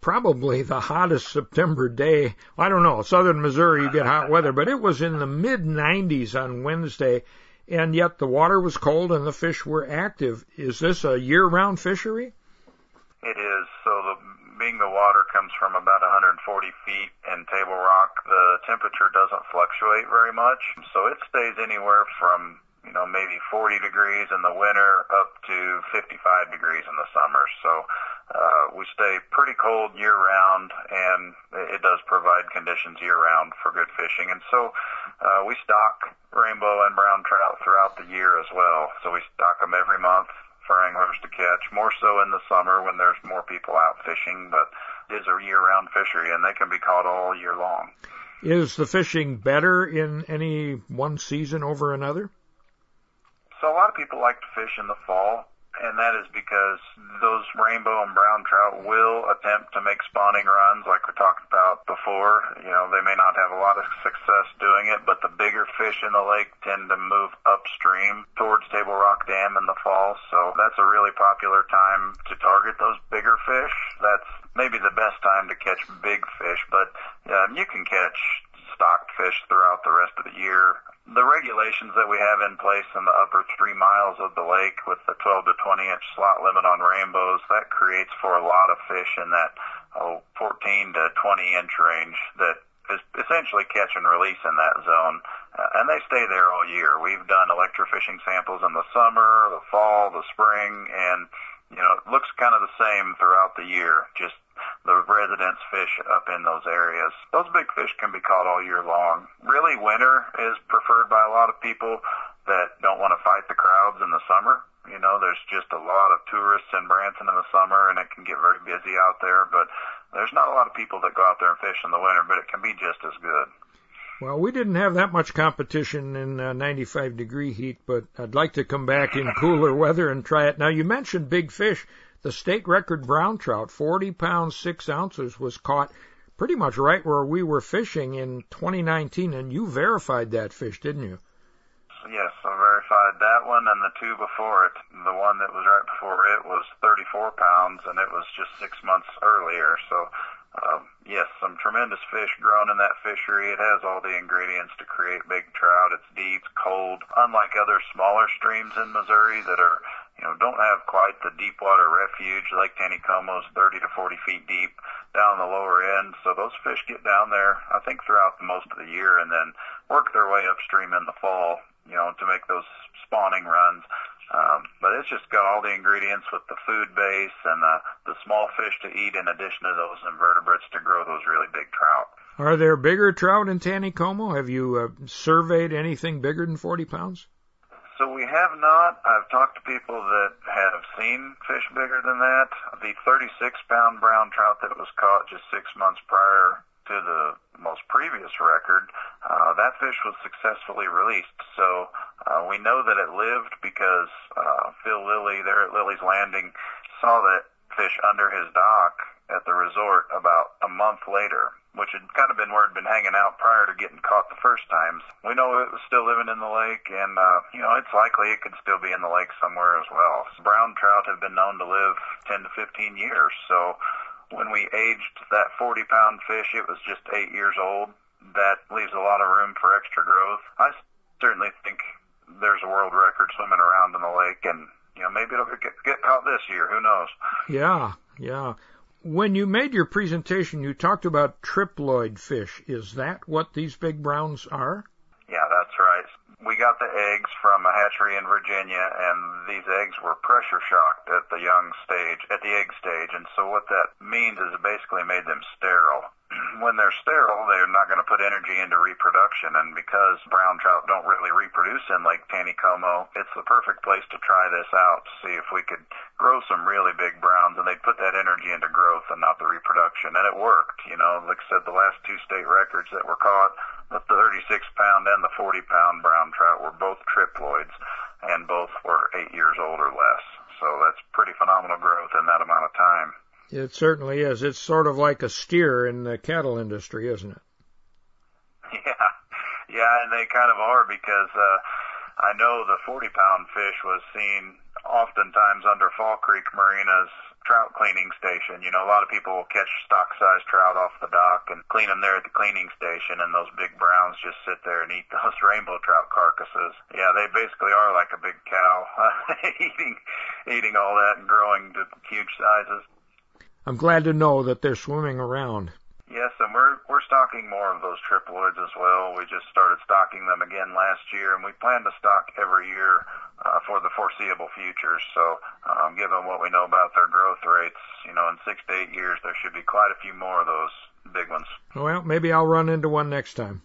[SPEAKER 2] probably the hottest September day. I don't know, southern Missouri you get hot weather, but it was in the mid 90s on Wednesday, and yet the water was cold and the fish were active. Is this a year-round fishery?
[SPEAKER 10] It is. So the being the water comes from about 140 feet in Table Rock, the temperature doesn't fluctuate very much. So it stays anywhere from you know, maybe 40 degrees in the winter up to 55 degrees in the summer. So uh, we stay pretty cold year round, and it does provide conditions year round for good fishing. And so uh, we stock rainbow and brown trout throughout the year as well. So we stock them every month for anglers to catch, more so in the summer when there's more people out fishing, but it is a year-round fishery, and they can be caught all year long.
[SPEAKER 2] Is the fishing better in any one season over another?
[SPEAKER 10] So a lot of people like to fish in the fall, and that is because those rainbow and brown trout will attempt to make spawning runs like we talked about before. You know, they may not have a lot of success doing it, but the bigger fish in the lake tend to move upstream towards Table Rock Dam in the fall. So that's a really popular time to target those bigger fish. That's maybe the best time to catch big fish, but um, you can catch stocked fish throughout the rest of the year the regulations that we have in place in the upper three miles of the lake with the 12 to 20 inch slot limit on rainbows, that creates for a lot of fish in that oh, 14 to 20 inch range that is essentially catch and release in that zone. Uh, and they stay there all year. We've done electrofishing samples in the summer, the fall, the spring, and you know, it looks kind of the same throughout the year. Just the residents fish up in those areas. Those big fish can be caught all year long. Really, winter is preferred by a lot of people that don't want to fight the crowds in the summer. You know, there's just a lot of tourists in Branson in the summer, and it can get very busy out there. But there's not a lot of people that go out there and fish in the winter, but it can be just as good.
[SPEAKER 2] Well, we didn't have that much competition in uh, 95 degree heat, but I'd like to come back in cooler weather and try it. Now, you mentioned big fish. The state record brown trout, 40 pounds 6 ounces, was caught pretty much right where we were fishing in 2019, and you verified that fish, didn't you?
[SPEAKER 10] Yes, I verified that one and the two before it. The one that was right before it was 34 pounds, and it was just six months earlier. So, um, yes, some tremendous fish grown in that fishery. It has all the ingredients to create big trout. It's deep, cold, unlike other smaller streams in Missouri that are you know, don't have quite the deep water refuge. Lake Taneycomo's 30 to 40 feet deep down the lower end. So those fish get down there, I think, throughout the most of the year and then work their way upstream in the fall. You know, to make those spawning runs. Um, but it's just got all the ingredients with the food base and the, the small fish to eat in addition to those invertebrates to grow those really big trout.
[SPEAKER 2] Are there bigger trout in Taneycomo? Have you uh, surveyed anything bigger than 40 pounds?
[SPEAKER 10] So we have not. I've talked to people that have seen fish bigger than that. The 36 pound brown trout that was caught just six months prior to the most previous record, uh, that fish was successfully released. So uh, we know that it lived because uh, Phil Lilley there at Lilleys' Landing saw that fish under his dock at the resort about a month later which had kind of been where it had been hanging out prior to getting caught the first times. We know it was still living in the lake, and uh, you know it's likely it could still be in the lake somewhere as well. Brown trout have been known to live 10 to 15 years, so when we aged that 40 pound fish, it was just eight years old. That leaves a lot of room for extra growth. I certainly think there's a world record swimming around in the lake, and you know maybe it'll get, get caught this year. Who knows?
[SPEAKER 2] Yeah, yeah. When you made your presentation, you talked about triploid fish. Is that what these big browns are?
[SPEAKER 10] We got the eggs from a hatchery in Virginia, and these eggs were pressure shocked at the young stage, at the egg stage. And so what that means is it basically made them sterile. when they're sterile, they're not going to put energy into reproduction. And because brown trout don't really reproduce in Lake Taneycomo, it's the perfect place to try this out to see if we could grow some really big browns. And they'd put that energy into growth and not the reproduction. And it worked. You know, like I said, the last two state records that were caught, the 36 pound and the 40 pound brown trout were both triploids, and both were eight years old or less. So that's pretty phenomenal growth in that amount of time.
[SPEAKER 2] It certainly is. It's sort of like a steer in the cattle industry, isn't it?
[SPEAKER 10] Yeah, yeah, and they kind of are because uh, I know the 40 pound fish was seen oftentimes under Fall Creek Marina's trout cleaning station. You know, a lot of people will catch stock sized trout off the dock and clean them there at the cleaning station, and those big browns just sit there and eat those rainbow trout carcasses. Yeah, they basically are like a big cow, eating eating all that and growing to huge sizes.
[SPEAKER 2] I'm glad to know that they're swimming around.
[SPEAKER 10] Yes, and we're we're stocking more of those triploids as well. We just started stocking them again last year, and we plan to stock every year uh, for the foreseeable future. So, um, given what we know about their growth rates, you know, in six to eight years, there should be quite a few more of those big ones.
[SPEAKER 2] Well, maybe I'll run into one next time.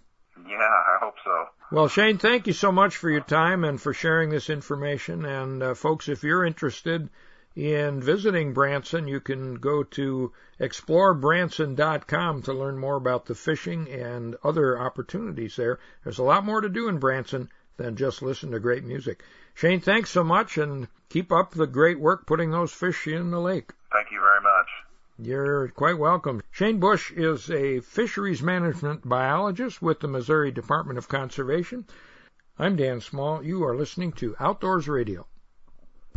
[SPEAKER 10] Yeah, I hope so.
[SPEAKER 2] Well, Shane, thank you so much for your time and for sharing this information. And uh, folks, if you're interested in visiting Branson, you can go to explorebranson.com to learn more about the fishing and other opportunities there. There's a lot more to do in Branson than just listen to great music. Shane, thanks so much and keep up the great work putting those fish in the lake.
[SPEAKER 10] Thank you very much.
[SPEAKER 2] You're quite welcome. Shane Bush is a fisheries management biologist with the Missouri Department of Conservation. I'm Dan Small. You are listening to Outdoors Radio.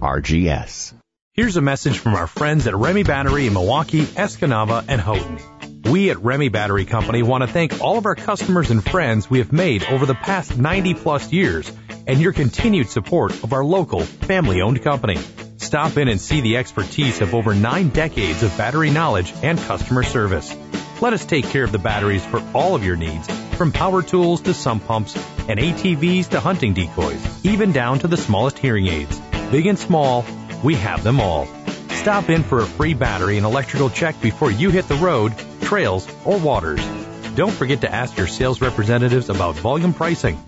[SPEAKER 11] RGS.
[SPEAKER 7] Here's a message from our friends at Remy Battery in Milwaukee, Escanaba, and Houghton. We at Remy Battery Company want to thank all of our customers and friends we have made over the past 90 plus years and your continued support of our local family owned company. Stop in and see the expertise of over nine decades of battery knowledge and customer service. Let us take care of the batteries for all of your needs, from power tools to sump pumps and ATVs to hunting decoys, even down to the smallest hearing aids. Big and small, we have them all. Stop in for a free battery and electrical check before you hit the road, trails, or waters. Don't forget to ask your sales representatives about volume pricing.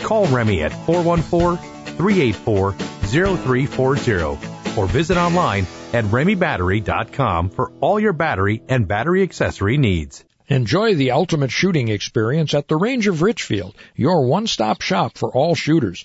[SPEAKER 7] Call Remy at 414-384-0340 or visit online at remybattery.com for all your battery and battery accessory needs.
[SPEAKER 12] Enjoy the ultimate shooting experience at the Range of Richfield, your one-stop shop for all shooters.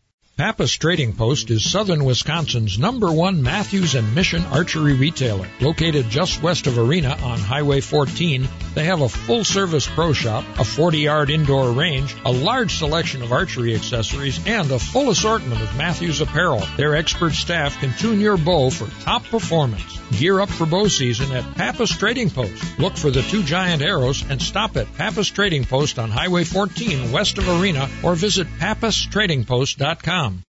[SPEAKER 4] Pappas Trading Post is southern Wisconsin's number one Mathews and Mission archery retailer. Located just west of Arena on Highway 14, they have a full service pro shop, a 40 yard indoor range, a large selection of archery accessories, and a full assortment of Mathews apparel. Their expert staff can tune your bow for top performance. Gear up for bow season at Pappas Trading Post. Look for the two giant arrows and stop at Pappas Trading Post on Highway 14 west of Arena or visit pappastradingpost.com.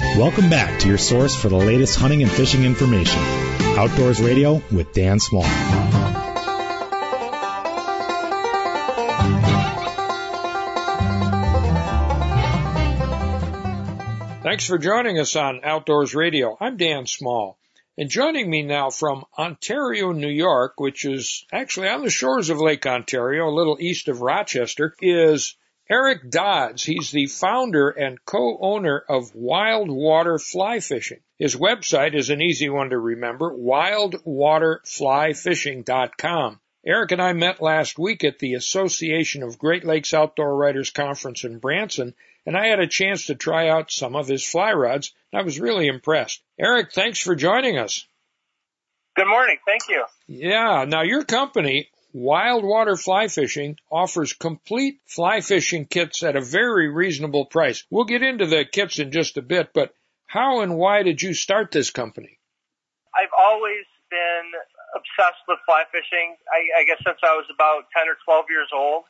[SPEAKER 1] Welcome back to your source for the latest hunting and fishing information. Outdoors Radio with Dan Small.
[SPEAKER 2] Thanks for joining us on Outdoors Radio. I'm Dan Small. And joining me now from Ontario, New York, which is actually on the shores of Lake Ontario, a little east of Rochester, is Eric Dodds, he's the founder and co-owner of Wild Water Fly Fishing. His website is an easy one to remember, wildwaterflyfishing.com. Eric and I met last week at the Association of Great Lakes Outdoor Writers Conference in Branson, and I had a chance to try out some of his fly rods. and I was really impressed. Eric, thanks for joining us.
[SPEAKER 13] Good morning. Thank you.
[SPEAKER 2] Yeah. Now your company, Wild Water Fly Fishing offers complete fly fishing kits at a very reasonable price. We'll get into the kits in just a bit, but how and why did you start this company?
[SPEAKER 13] I've always been obsessed with fly fishing. I, I guess since I was about 10 or 12 years old.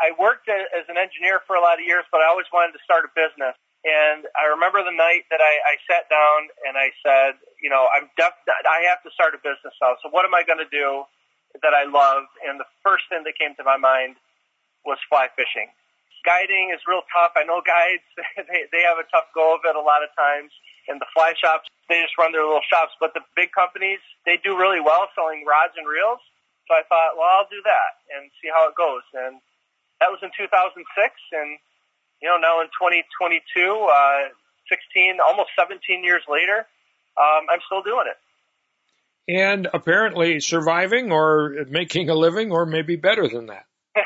[SPEAKER 13] I worked as an engineer for a lot of years, but I always wanted to start a business. And I remember the night that I, I sat down and I said, you know, I'm def- I have to start a business now. So what am I going to do? That I love, and the first thing that came to my mind was fly fishing. Guiding is real tough. I know guides, they, they have a tough go of it a lot of times. And the fly shops, they just run their little shops. But the big companies, they do really well selling rods and reels. So I thought, well, I'll do that and see how it goes. And that was in 2006. And, you know, now in 2022, uh, 16, almost 17 years later, um, I'm still doing it
[SPEAKER 2] and apparently surviving or making a living or maybe better than that.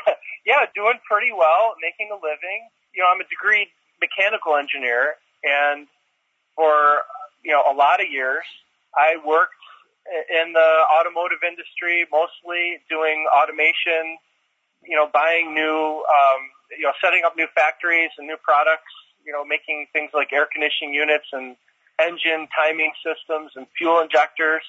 [SPEAKER 13] yeah, doing pretty well, making a living. You know, I'm a degreed mechanical engineer and for, you know, a lot of years I worked in the automotive industry, mostly doing automation, you know, buying new, um, you know, setting up new factories and new products, you know, making things like air conditioning units and engine timing systems and fuel injectors.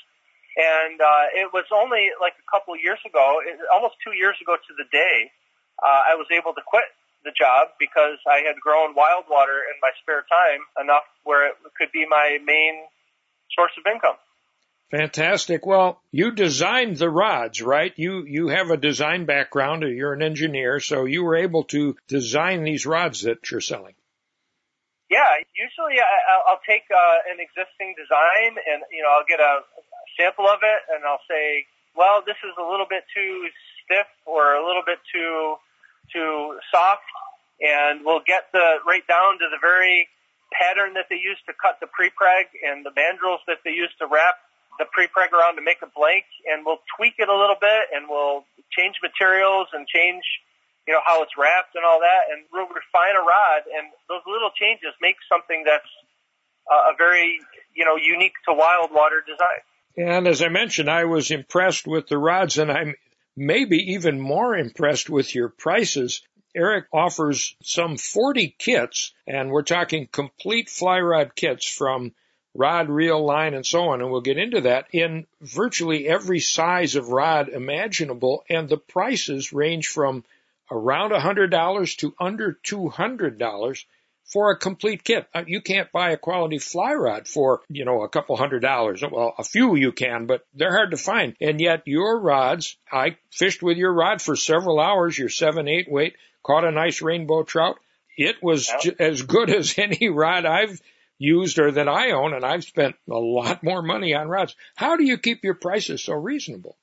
[SPEAKER 13] And uh, it was only like a couple of years ago, almost two years ago to the day, uh, I was able to quit the job because I had grown wild water in my spare time enough where it could be my main source of income.
[SPEAKER 2] Fantastic. Well, you designed the rods, right? You you have a design background, or you're an engineer, so you were able to design these rods that you're selling.
[SPEAKER 13] Yeah, usually I, I'll take uh, an existing design, and you know I'll get a sample of it and I'll say, well, this is a little bit too stiff or a little bit too too soft, and we'll get the right down to the very pattern that they use to cut the prepreg and the mandrels that they use to wrap the prepreg around to make a blank, and we'll tweak it a little bit and we'll change materials and change you know how it's wrapped and all that, and we'll refine a rod, and those little changes make something that's a very you know unique to wild water design.
[SPEAKER 2] And as I mentioned, I was impressed with the rods and I'm maybe even more impressed with your prices. Eric offers some 40 kits and we're talking complete fly rod kits from rod, reel, line, and so on, and we'll get into that, in virtually every size of rod imaginable, and the prices range from around $100 to under $200 for a complete kit. Uh, you can't buy a quality fly rod for, you know, a couple hundred dollars. Well, a few you can, but they're hard to find. And yet your rods, I fished with your rod for several hours, your seven, eight weight, caught a nice rainbow trout. It was as good as any rod I've used or that I own, and I've spent a lot more money on rods. How do you keep your prices so reasonable?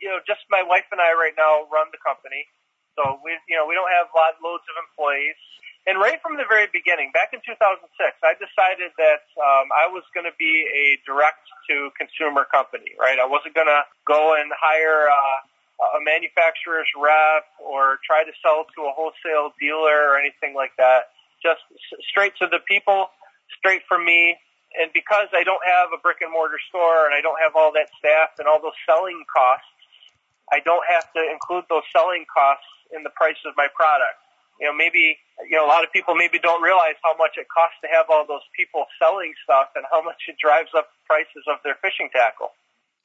[SPEAKER 13] You know, just my wife and I right now run the company. So we, you know, we don't have lot, loads of employees. And right from the very beginning, back in 2006, I decided that um, I was going to be a direct to consumer company, right? I wasn't going to go and hire uh, a manufacturer's rep or try to sell to a wholesale dealer or anything like that. Just straight to the people, straight from me. And because I don't have a brick and mortar store and I don't have all that staff and all those selling costs, I don't have to include those selling costs in the price of my product you know, maybe, you know, a lot of people maybe don't realize how much it costs to have all those people selling stuff and how much it drives up prices of their fishing tackle.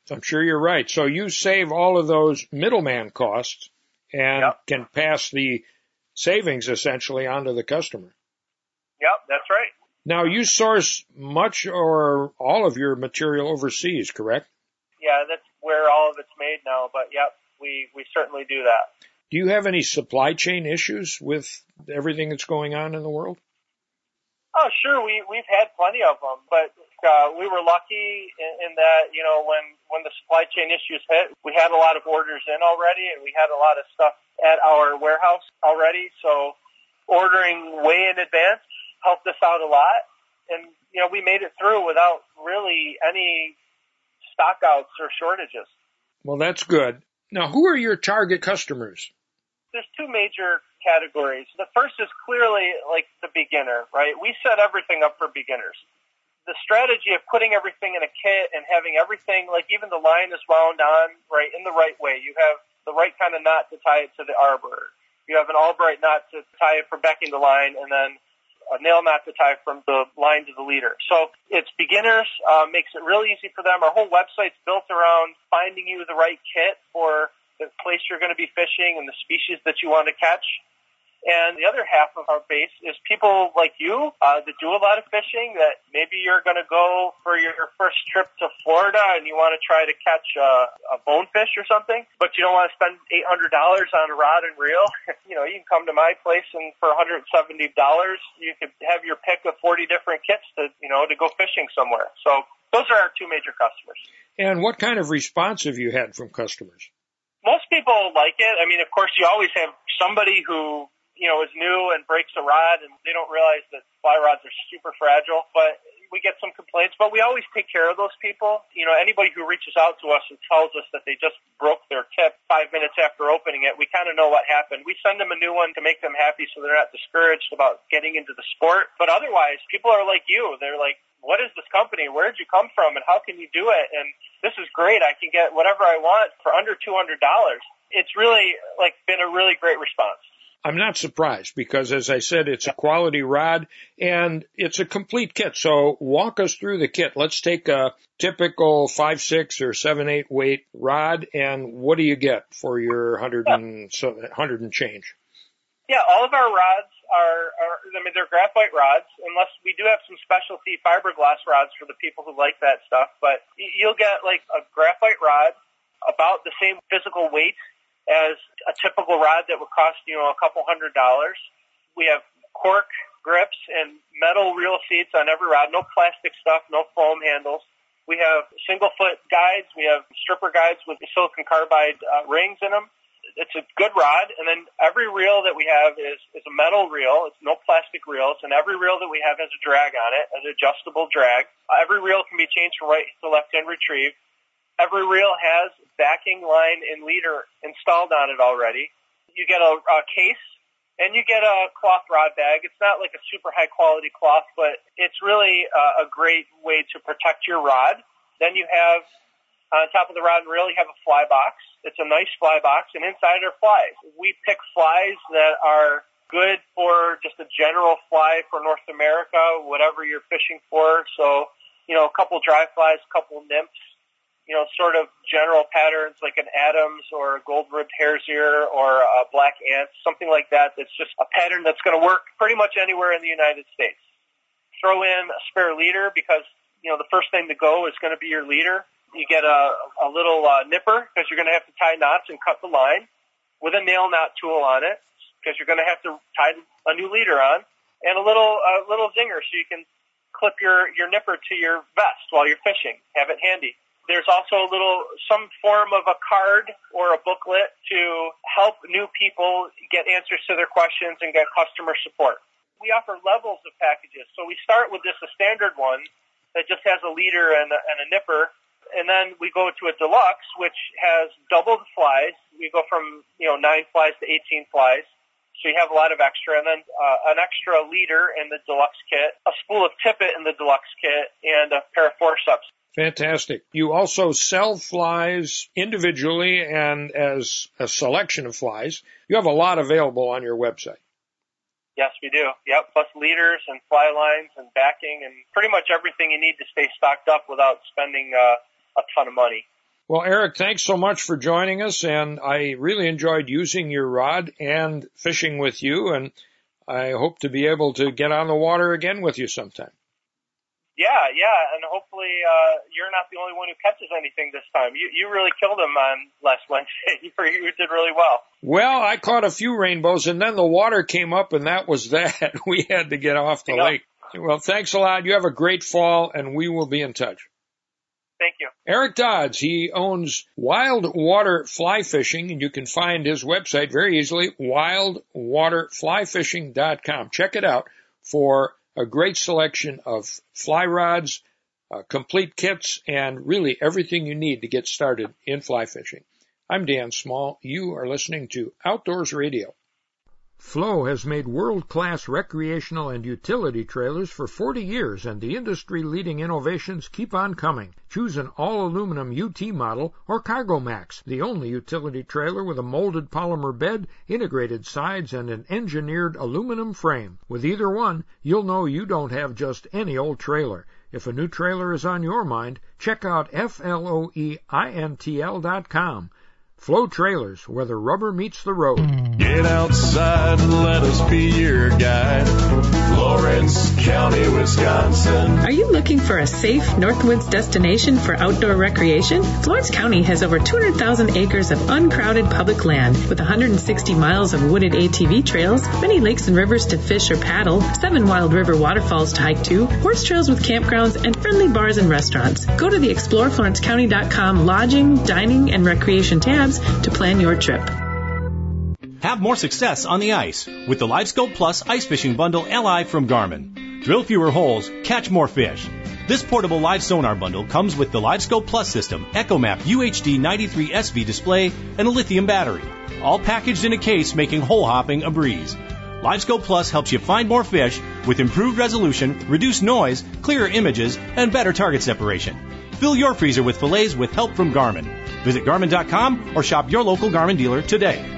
[SPEAKER 2] I'm sure you're right. So you save all of those middleman costs and yep. can pass the savings essentially onto the customer.
[SPEAKER 13] Yep, that's right.
[SPEAKER 2] Now you source much or all of your material overseas, correct?
[SPEAKER 13] Yeah, that's where all of it's made now, but yep, we, we certainly do that.
[SPEAKER 2] Do you have any supply chain issues with everything that's going on in the world?
[SPEAKER 13] Oh, sure. We we've had plenty of them, but uh, we were lucky in, in that you know when when the supply chain issues hit, we had a lot of orders in already, and we had a lot of stuff at our warehouse already. So ordering way in advance helped us out a lot, and you know we made it through without really any stockouts or shortages.
[SPEAKER 2] Well, that's good. Now, who are your target customers?
[SPEAKER 13] There's two major categories. The first is clearly like the beginner, right? We set everything up for beginners. The strategy of putting everything in a kit and having everything, like even the line is wound on, right, in the right way. You have the right kind of knot to tie it to the arbor. You have an Albright knot to tie it for backing the line, and then a nail knot to tie from the line to the leader. So it's beginners, uh, makes it real easy for them. Our whole website's built around finding you the right kit for the place you're going to be fishing and the species that you want to catch. And the other half of our base is people like you uh, that do a lot of fishing. That maybe you're going to go for your first trip to Florida and you want to try to catch a, a bonefish or something, but you don't want to spend eight hundred dollars on a rod and reel. you know, you can come to my place and for one hundred seventy dollars, you could have your pick of forty different kits to you know to go fishing somewhere. So those are our two major customers.
[SPEAKER 2] And what kind of response have you had from customers?
[SPEAKER 13] Most people like it. I mean, of course, you always have somebody who you know is new and breaks a rod, and they don't realize that fly rods are super fragile. But we get some complaints, but we always take care of those people. You know, anybody who reaches out to us and tells us that they just broke their tip five minutes after opening it, we kind of know what happened. We send them a new one to make them happy so they're not discouraged about getting into the sport. But otherwise, people are like you. They're like, what is this company? Where did you come from? And how can you do it? And this is great. I can get whatever I want for under $200. It's really like been a really great response.
[SPEAKER 2] I'm not surprised because as I said, it's a quality rod and it's a complete kit. So walk us through the kit. Let's take a typical five, six or seven, eight weight rod and what do you get for your hundred and hundred and change?
[SPEAKER 13] Yeah, all of our rods are, are, I mean, they're graphite rods, unless we do have some specialty fiberglass rods for the people who like that stuff. But you'll get like a graphite rod about the same physical weight as a typical rod that would cost, you know, a couple hundred dollars. We have cork grips and metal reel seats on every rod, no plastic stuff, no foam handles. We have single foot guides. We have stripper guides with the silicon carbide uh, rings in them. It's a good rod, and then every reel that we have is, is a metal reel. It's no plastic reels, and every reel that we have has a drag on it, an adjustable drag. Every reel can be changed from right to left and retrieved. Every reel has backing line and leader installed on it already. You get a, a case and you get a cloth rod bag. It's not like a super high quality cloth, but it's really a, a great way to protect your rod. Then you have on top of the rod and reel, you have a fly box. It's a nice fly box, and inside are flies. We pick flies that are good for just a general fly for North America, whatever you're fishing for. So you know, a couple dry flies, a couple nymphs, you know, sort of general patterns like an Adams or a gold-ribbed hare's ear or a black ant, something like that. That's just a pattern that's going to work pretty much anywhere in the United States. Throw in a spare leader because you know the first thing to go is going to be your leader. You get a, a little uh, nipper because you're going to have to tie knots and cut the line with a nail knot tool on it because you're going to have to tie a new leader on, and a little a little zinger so you can clip your your nipper to your vest while you're fishing. Have it handy. There's also a little some form of a card or a booklet to help new people get answers to their questions and get customer support. We offer levels of packages. So we start with just a standard one that just has a leader and a, and a nipper and then we go to a deluxe, which has double the flies. We go from you know nine flies to 18 flies. So you have a lot of extra, and then uh, an extra leader in the deluxe kit, a spool of tippet in the deluxe kit, and a pair of forceps.
[SPEAKER 2] Fantastic. You also sell flies individually and as a selection of flies. You have a lot available on your website.
[SPEAKER 13] Yes, we do. Yep, plus leaders and fly lines and backing and pretty much everything you need to stay stocked up without spending uh, a ton of money.
[SPEAKER 2] Well, Eric, thanks so much for joining us, and I really enjoyed using your rod and fishing with you, and I hope to be able to get on the water again with you sometime.
[SPEAKER 13] Yeah, yeah, and hopefully uh, you're not the only one who catches anything this time. You you really killed him on last Wednesday. you, you did really well.
[SPEAKER 2] Well, I caught a few rainbows, and then the water came up, and that was that. we had to get off the lake. Well, thanks a lot. You have a great fall, and we will be in touch.
[SPEAKER 13] Thank you.
[SPEAKER 2] Eric Dodds, he owns Wild Water Fly Fishing, and you can find his website very easily, wildwaterflyfishing.com. Check it out for a great selection of fly rods, uh, complete kits, and really everything you need to get started in fly fishing. I'm Dan Small. You are listening to Outdoors Radio. Floe has made world-class recreational and utility trailers for 40 years, and the industry-leading innovations keep on coming. Choose an all-aluminum UT model or Cargo Max, the only utility trailer with a molded polymer bed, integrated sides, and an engineered aluminum frame. With either one, you'll know you don't have just any old trailer. If a new trailer is on your mind, check out FLOEINTL.com. Floe Trailers, where the rubber meets the road.
[SPEAKER 5] Get outside and let us be your guide. Florence County, Wisconsin.
[SPEAKER 6] Are you looking for a safe Northwoods destination for outdoor recreation? Florence County has over 200,000 acres of uncrowded public land with 160 miles of wooded ATV trails, many lakes and rivers to fish or paddle, seven wild river waterfalls to hike to, horse trails with campgrounds, and friendly bars and restaurants. Go to the exploreflorencecounty.com lodging, dining, and recreation tabs to plan your trip.
[SPEAKER 7] Have more success on the ice with the LiveScope Plus Ice Fishing Bundle LI from Garmin. Drill fewer holes, catch more fish. This portable live sonar bundle comes with the LiveScope Plus system, EchoMap UHD 93 SV display, and a lithium battery. All packaged in a case making hole hopping a breeze. LiveScope Plus helps you find more fish with improved resolution, reduced noise, clearer images, and better target separation. Fill your freezer with fillets with help from Garmin. Visit Garmin.com or shop your local Garmin dealer today.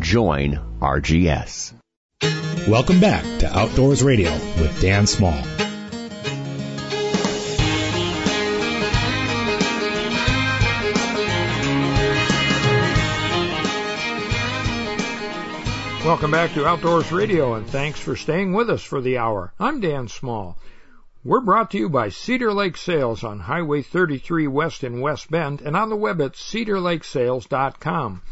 [SPEAKER 11] JOIN RGS.
[SPEAKER 1] Welcome back to Outdoors Radio with Dan Small.
[SPEAKER 2] Welcome back to Outdoors Radio and thanks for staying with us for the hour. I'm Dan Small. We're brought to you by Cedar Lake Sales on Highway 33 West in West Bend and on the web at cedarlakesales.com.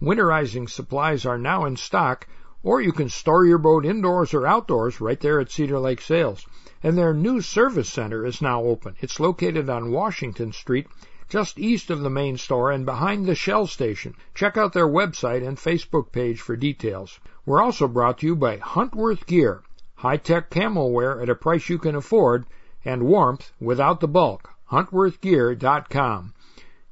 [SPEAKER 2] Winterizing supplies are now in stock, or you can store your boat indoors or outdoors right there at Cedar Lake Sales. And their new service center is now open. It's located on Washington Street, just east of the main store and behind the Shell station. Check out their website and Facebook page for details. We're also brought to you by Huntworth Gear high-tech camo wear at a price you can afford, and warmth without the bulk. HuntworthGear.com.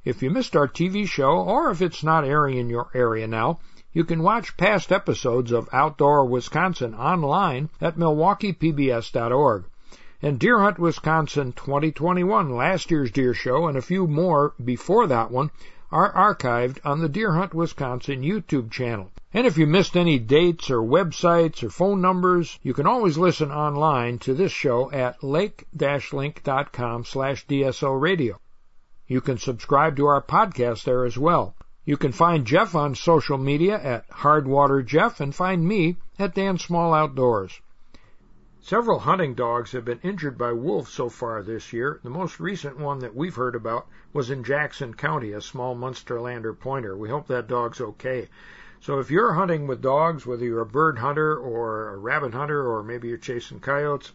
[SPEAKER 2] If you missed our TV show, or if it's not airing in your area now, you can watch past episodes of Outdoor Wisconsin online at MilwaukeePBS.org. And Deer Hunt Wisconsin 2021, last year's deer show, and a few more before that one, are archived on the Deer Hunt Wisconsin YouTube channel. And if you missed any dates or websites or phone numbers, you can always listen online to this show at lake-link.com slash DSO radio. You can subscribe to our podcast there as well. You can find Jeff on social media at Hardwater Jeff and find me at Dan Small Outdoors. Several hunting dogs have been injured by wolves so far this year. The most recent one that we've heard about was in Jackson County, a small Munsterlander pointer. We hope that dog's okay. So if you're hunting with dogs, whether you're a bird hunter or a rabbit hunter, or maybe you're chasing coyotes,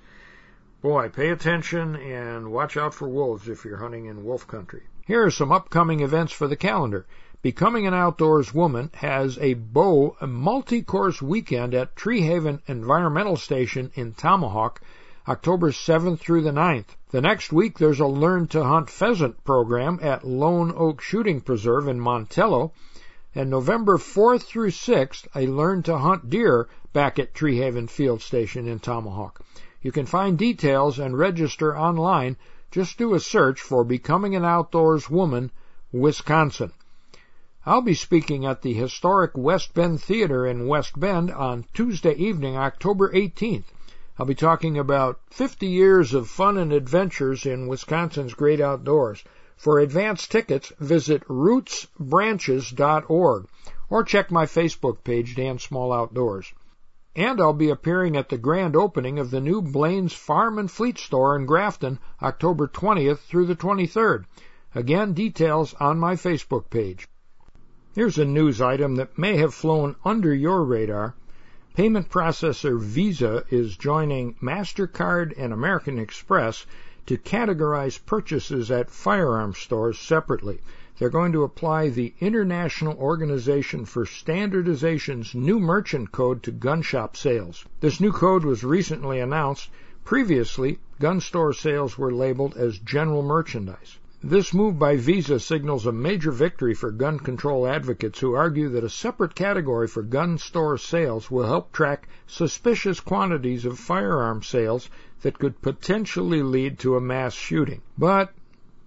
[SPEAKER 2] boy, pay attention and watch out for wolves if you're hunting in wolf country. Here are some upcoming events for the calendar. Becoming an Outdoors Woman has a bow multi-course weekend at Treehaven Environmental Station in Tomahawk, October 7th through the 9th. The next week there's a Learn to Hunt Pheasant program at Lone Oak Shooting Preserve in Montello, and November 4th through 6th, I learned to hunt deer back at Treehaven Field Station in Tomahawk. You can find details and register online. Just do a search for Becoming an Outdoors Woman, Wisconsin. I'll be speaking at the historic West Bend Theater in West Bend on Tuesday evening, October 18th. I'll be talking about 50 years of fun and adventures in Wisconsin's great outdoors. For advance tickets, visit rootsbranches.org or check my Facebook page, Dan Small Outdoors. And I'll be appearing at the grand opening of the new Blaine's Farm and Fleet store in Grafton, October 20th through the 23rd. Again, details on my Facebook page. Here's a news item that may have flown under your radar. Payment processor Visa is joining MasterCard and American Express to categorize purchases at firearms stores separately. They're going to apply the International Organization for Standardization's new merchant code to gun shop sales. This new code was recently announced. Previously, gun store sales were labeled as general merchandise. This move by Visa signals a major victory for gun control advocates who argue that a separate category for gun store sales will help track suspicious quantities of firearm sales that could potentially lead to a mass shooting. But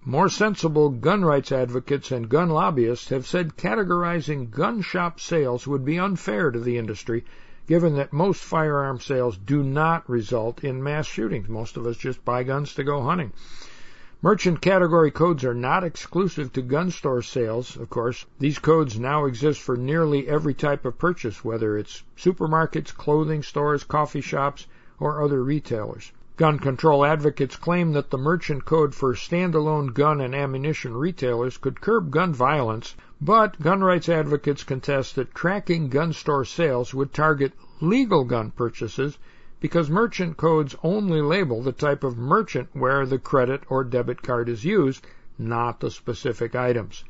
[SPEAKER 2] more sensible gun rights advocates and gun lobbyists have said categorizing gun shop sales would be unfair to the industry, given that most firearm sales do not result in mass shootings. Most of us just buy guns to go hunting. Merchant category codes are not exclusive to gun store sales, of course. These codes now exist for nearly every type of purchase, whether it's supermarkets, clothing stores, coffee shops, or other retailers. Gun control advocates claim that the merchant code for standalone gun and ammunition retailers could curb gun violence, but gun rights advocates contest that tracking gun store sales would target legal gun purchases because merchant codes only label the type of merchant where the credit or debit card is used, not the specific items.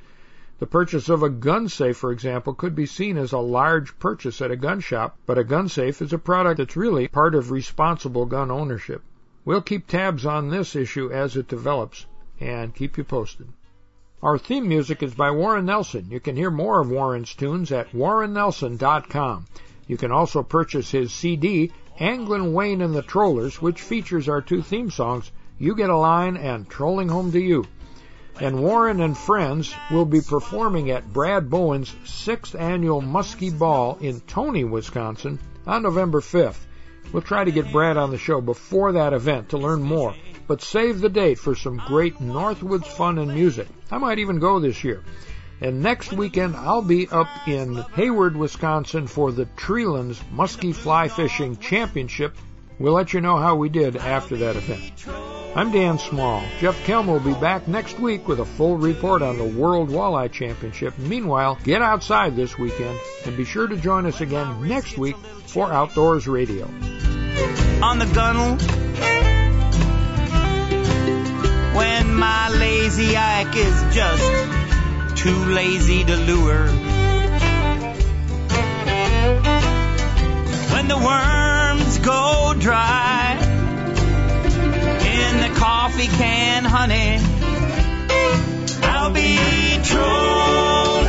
[SPEAKER 2] The purchase of a gun safe, for example, could be seen as a large purchase at a gun shop, but a gun safe is a product that's really part of responsible gun ownership. We'll keep tabs on this issue as it develops and keep you posted. Our theme music is by Warren Nelson. You can hear more of Warren's tunes at warrennelson.com. You can also purchase his CD, Anglin Wayne and the Trollers, which features our two theme songs, You Get a Line and Trolling Home to You. And Warren and friends will be performing at Brad Bowen's sixth annual Muskie Ball in Tony, Wisconsin on November 5th. We'll try to get Brad on the show before that event to learn more, but save the date for some great Northwoods fun and music. I might even go this year. And next weekend, I'll be up in Hayward, Wisconsin for the Treelands Muskie Fly Fishing Championship. We'll let you know how we did after that event. I'm Dan Small. Jeff Kelm will be back next week with a full report on the World Walleye Championship. Meanwhile, get outside this weekend and be sure to join us again next week for Outdoors Radio.
[SPEAKER 14] On the gunnel, when my lazy ike is just too lazy to lure. When the worms go dry in the coffee can, honey. I'll be true.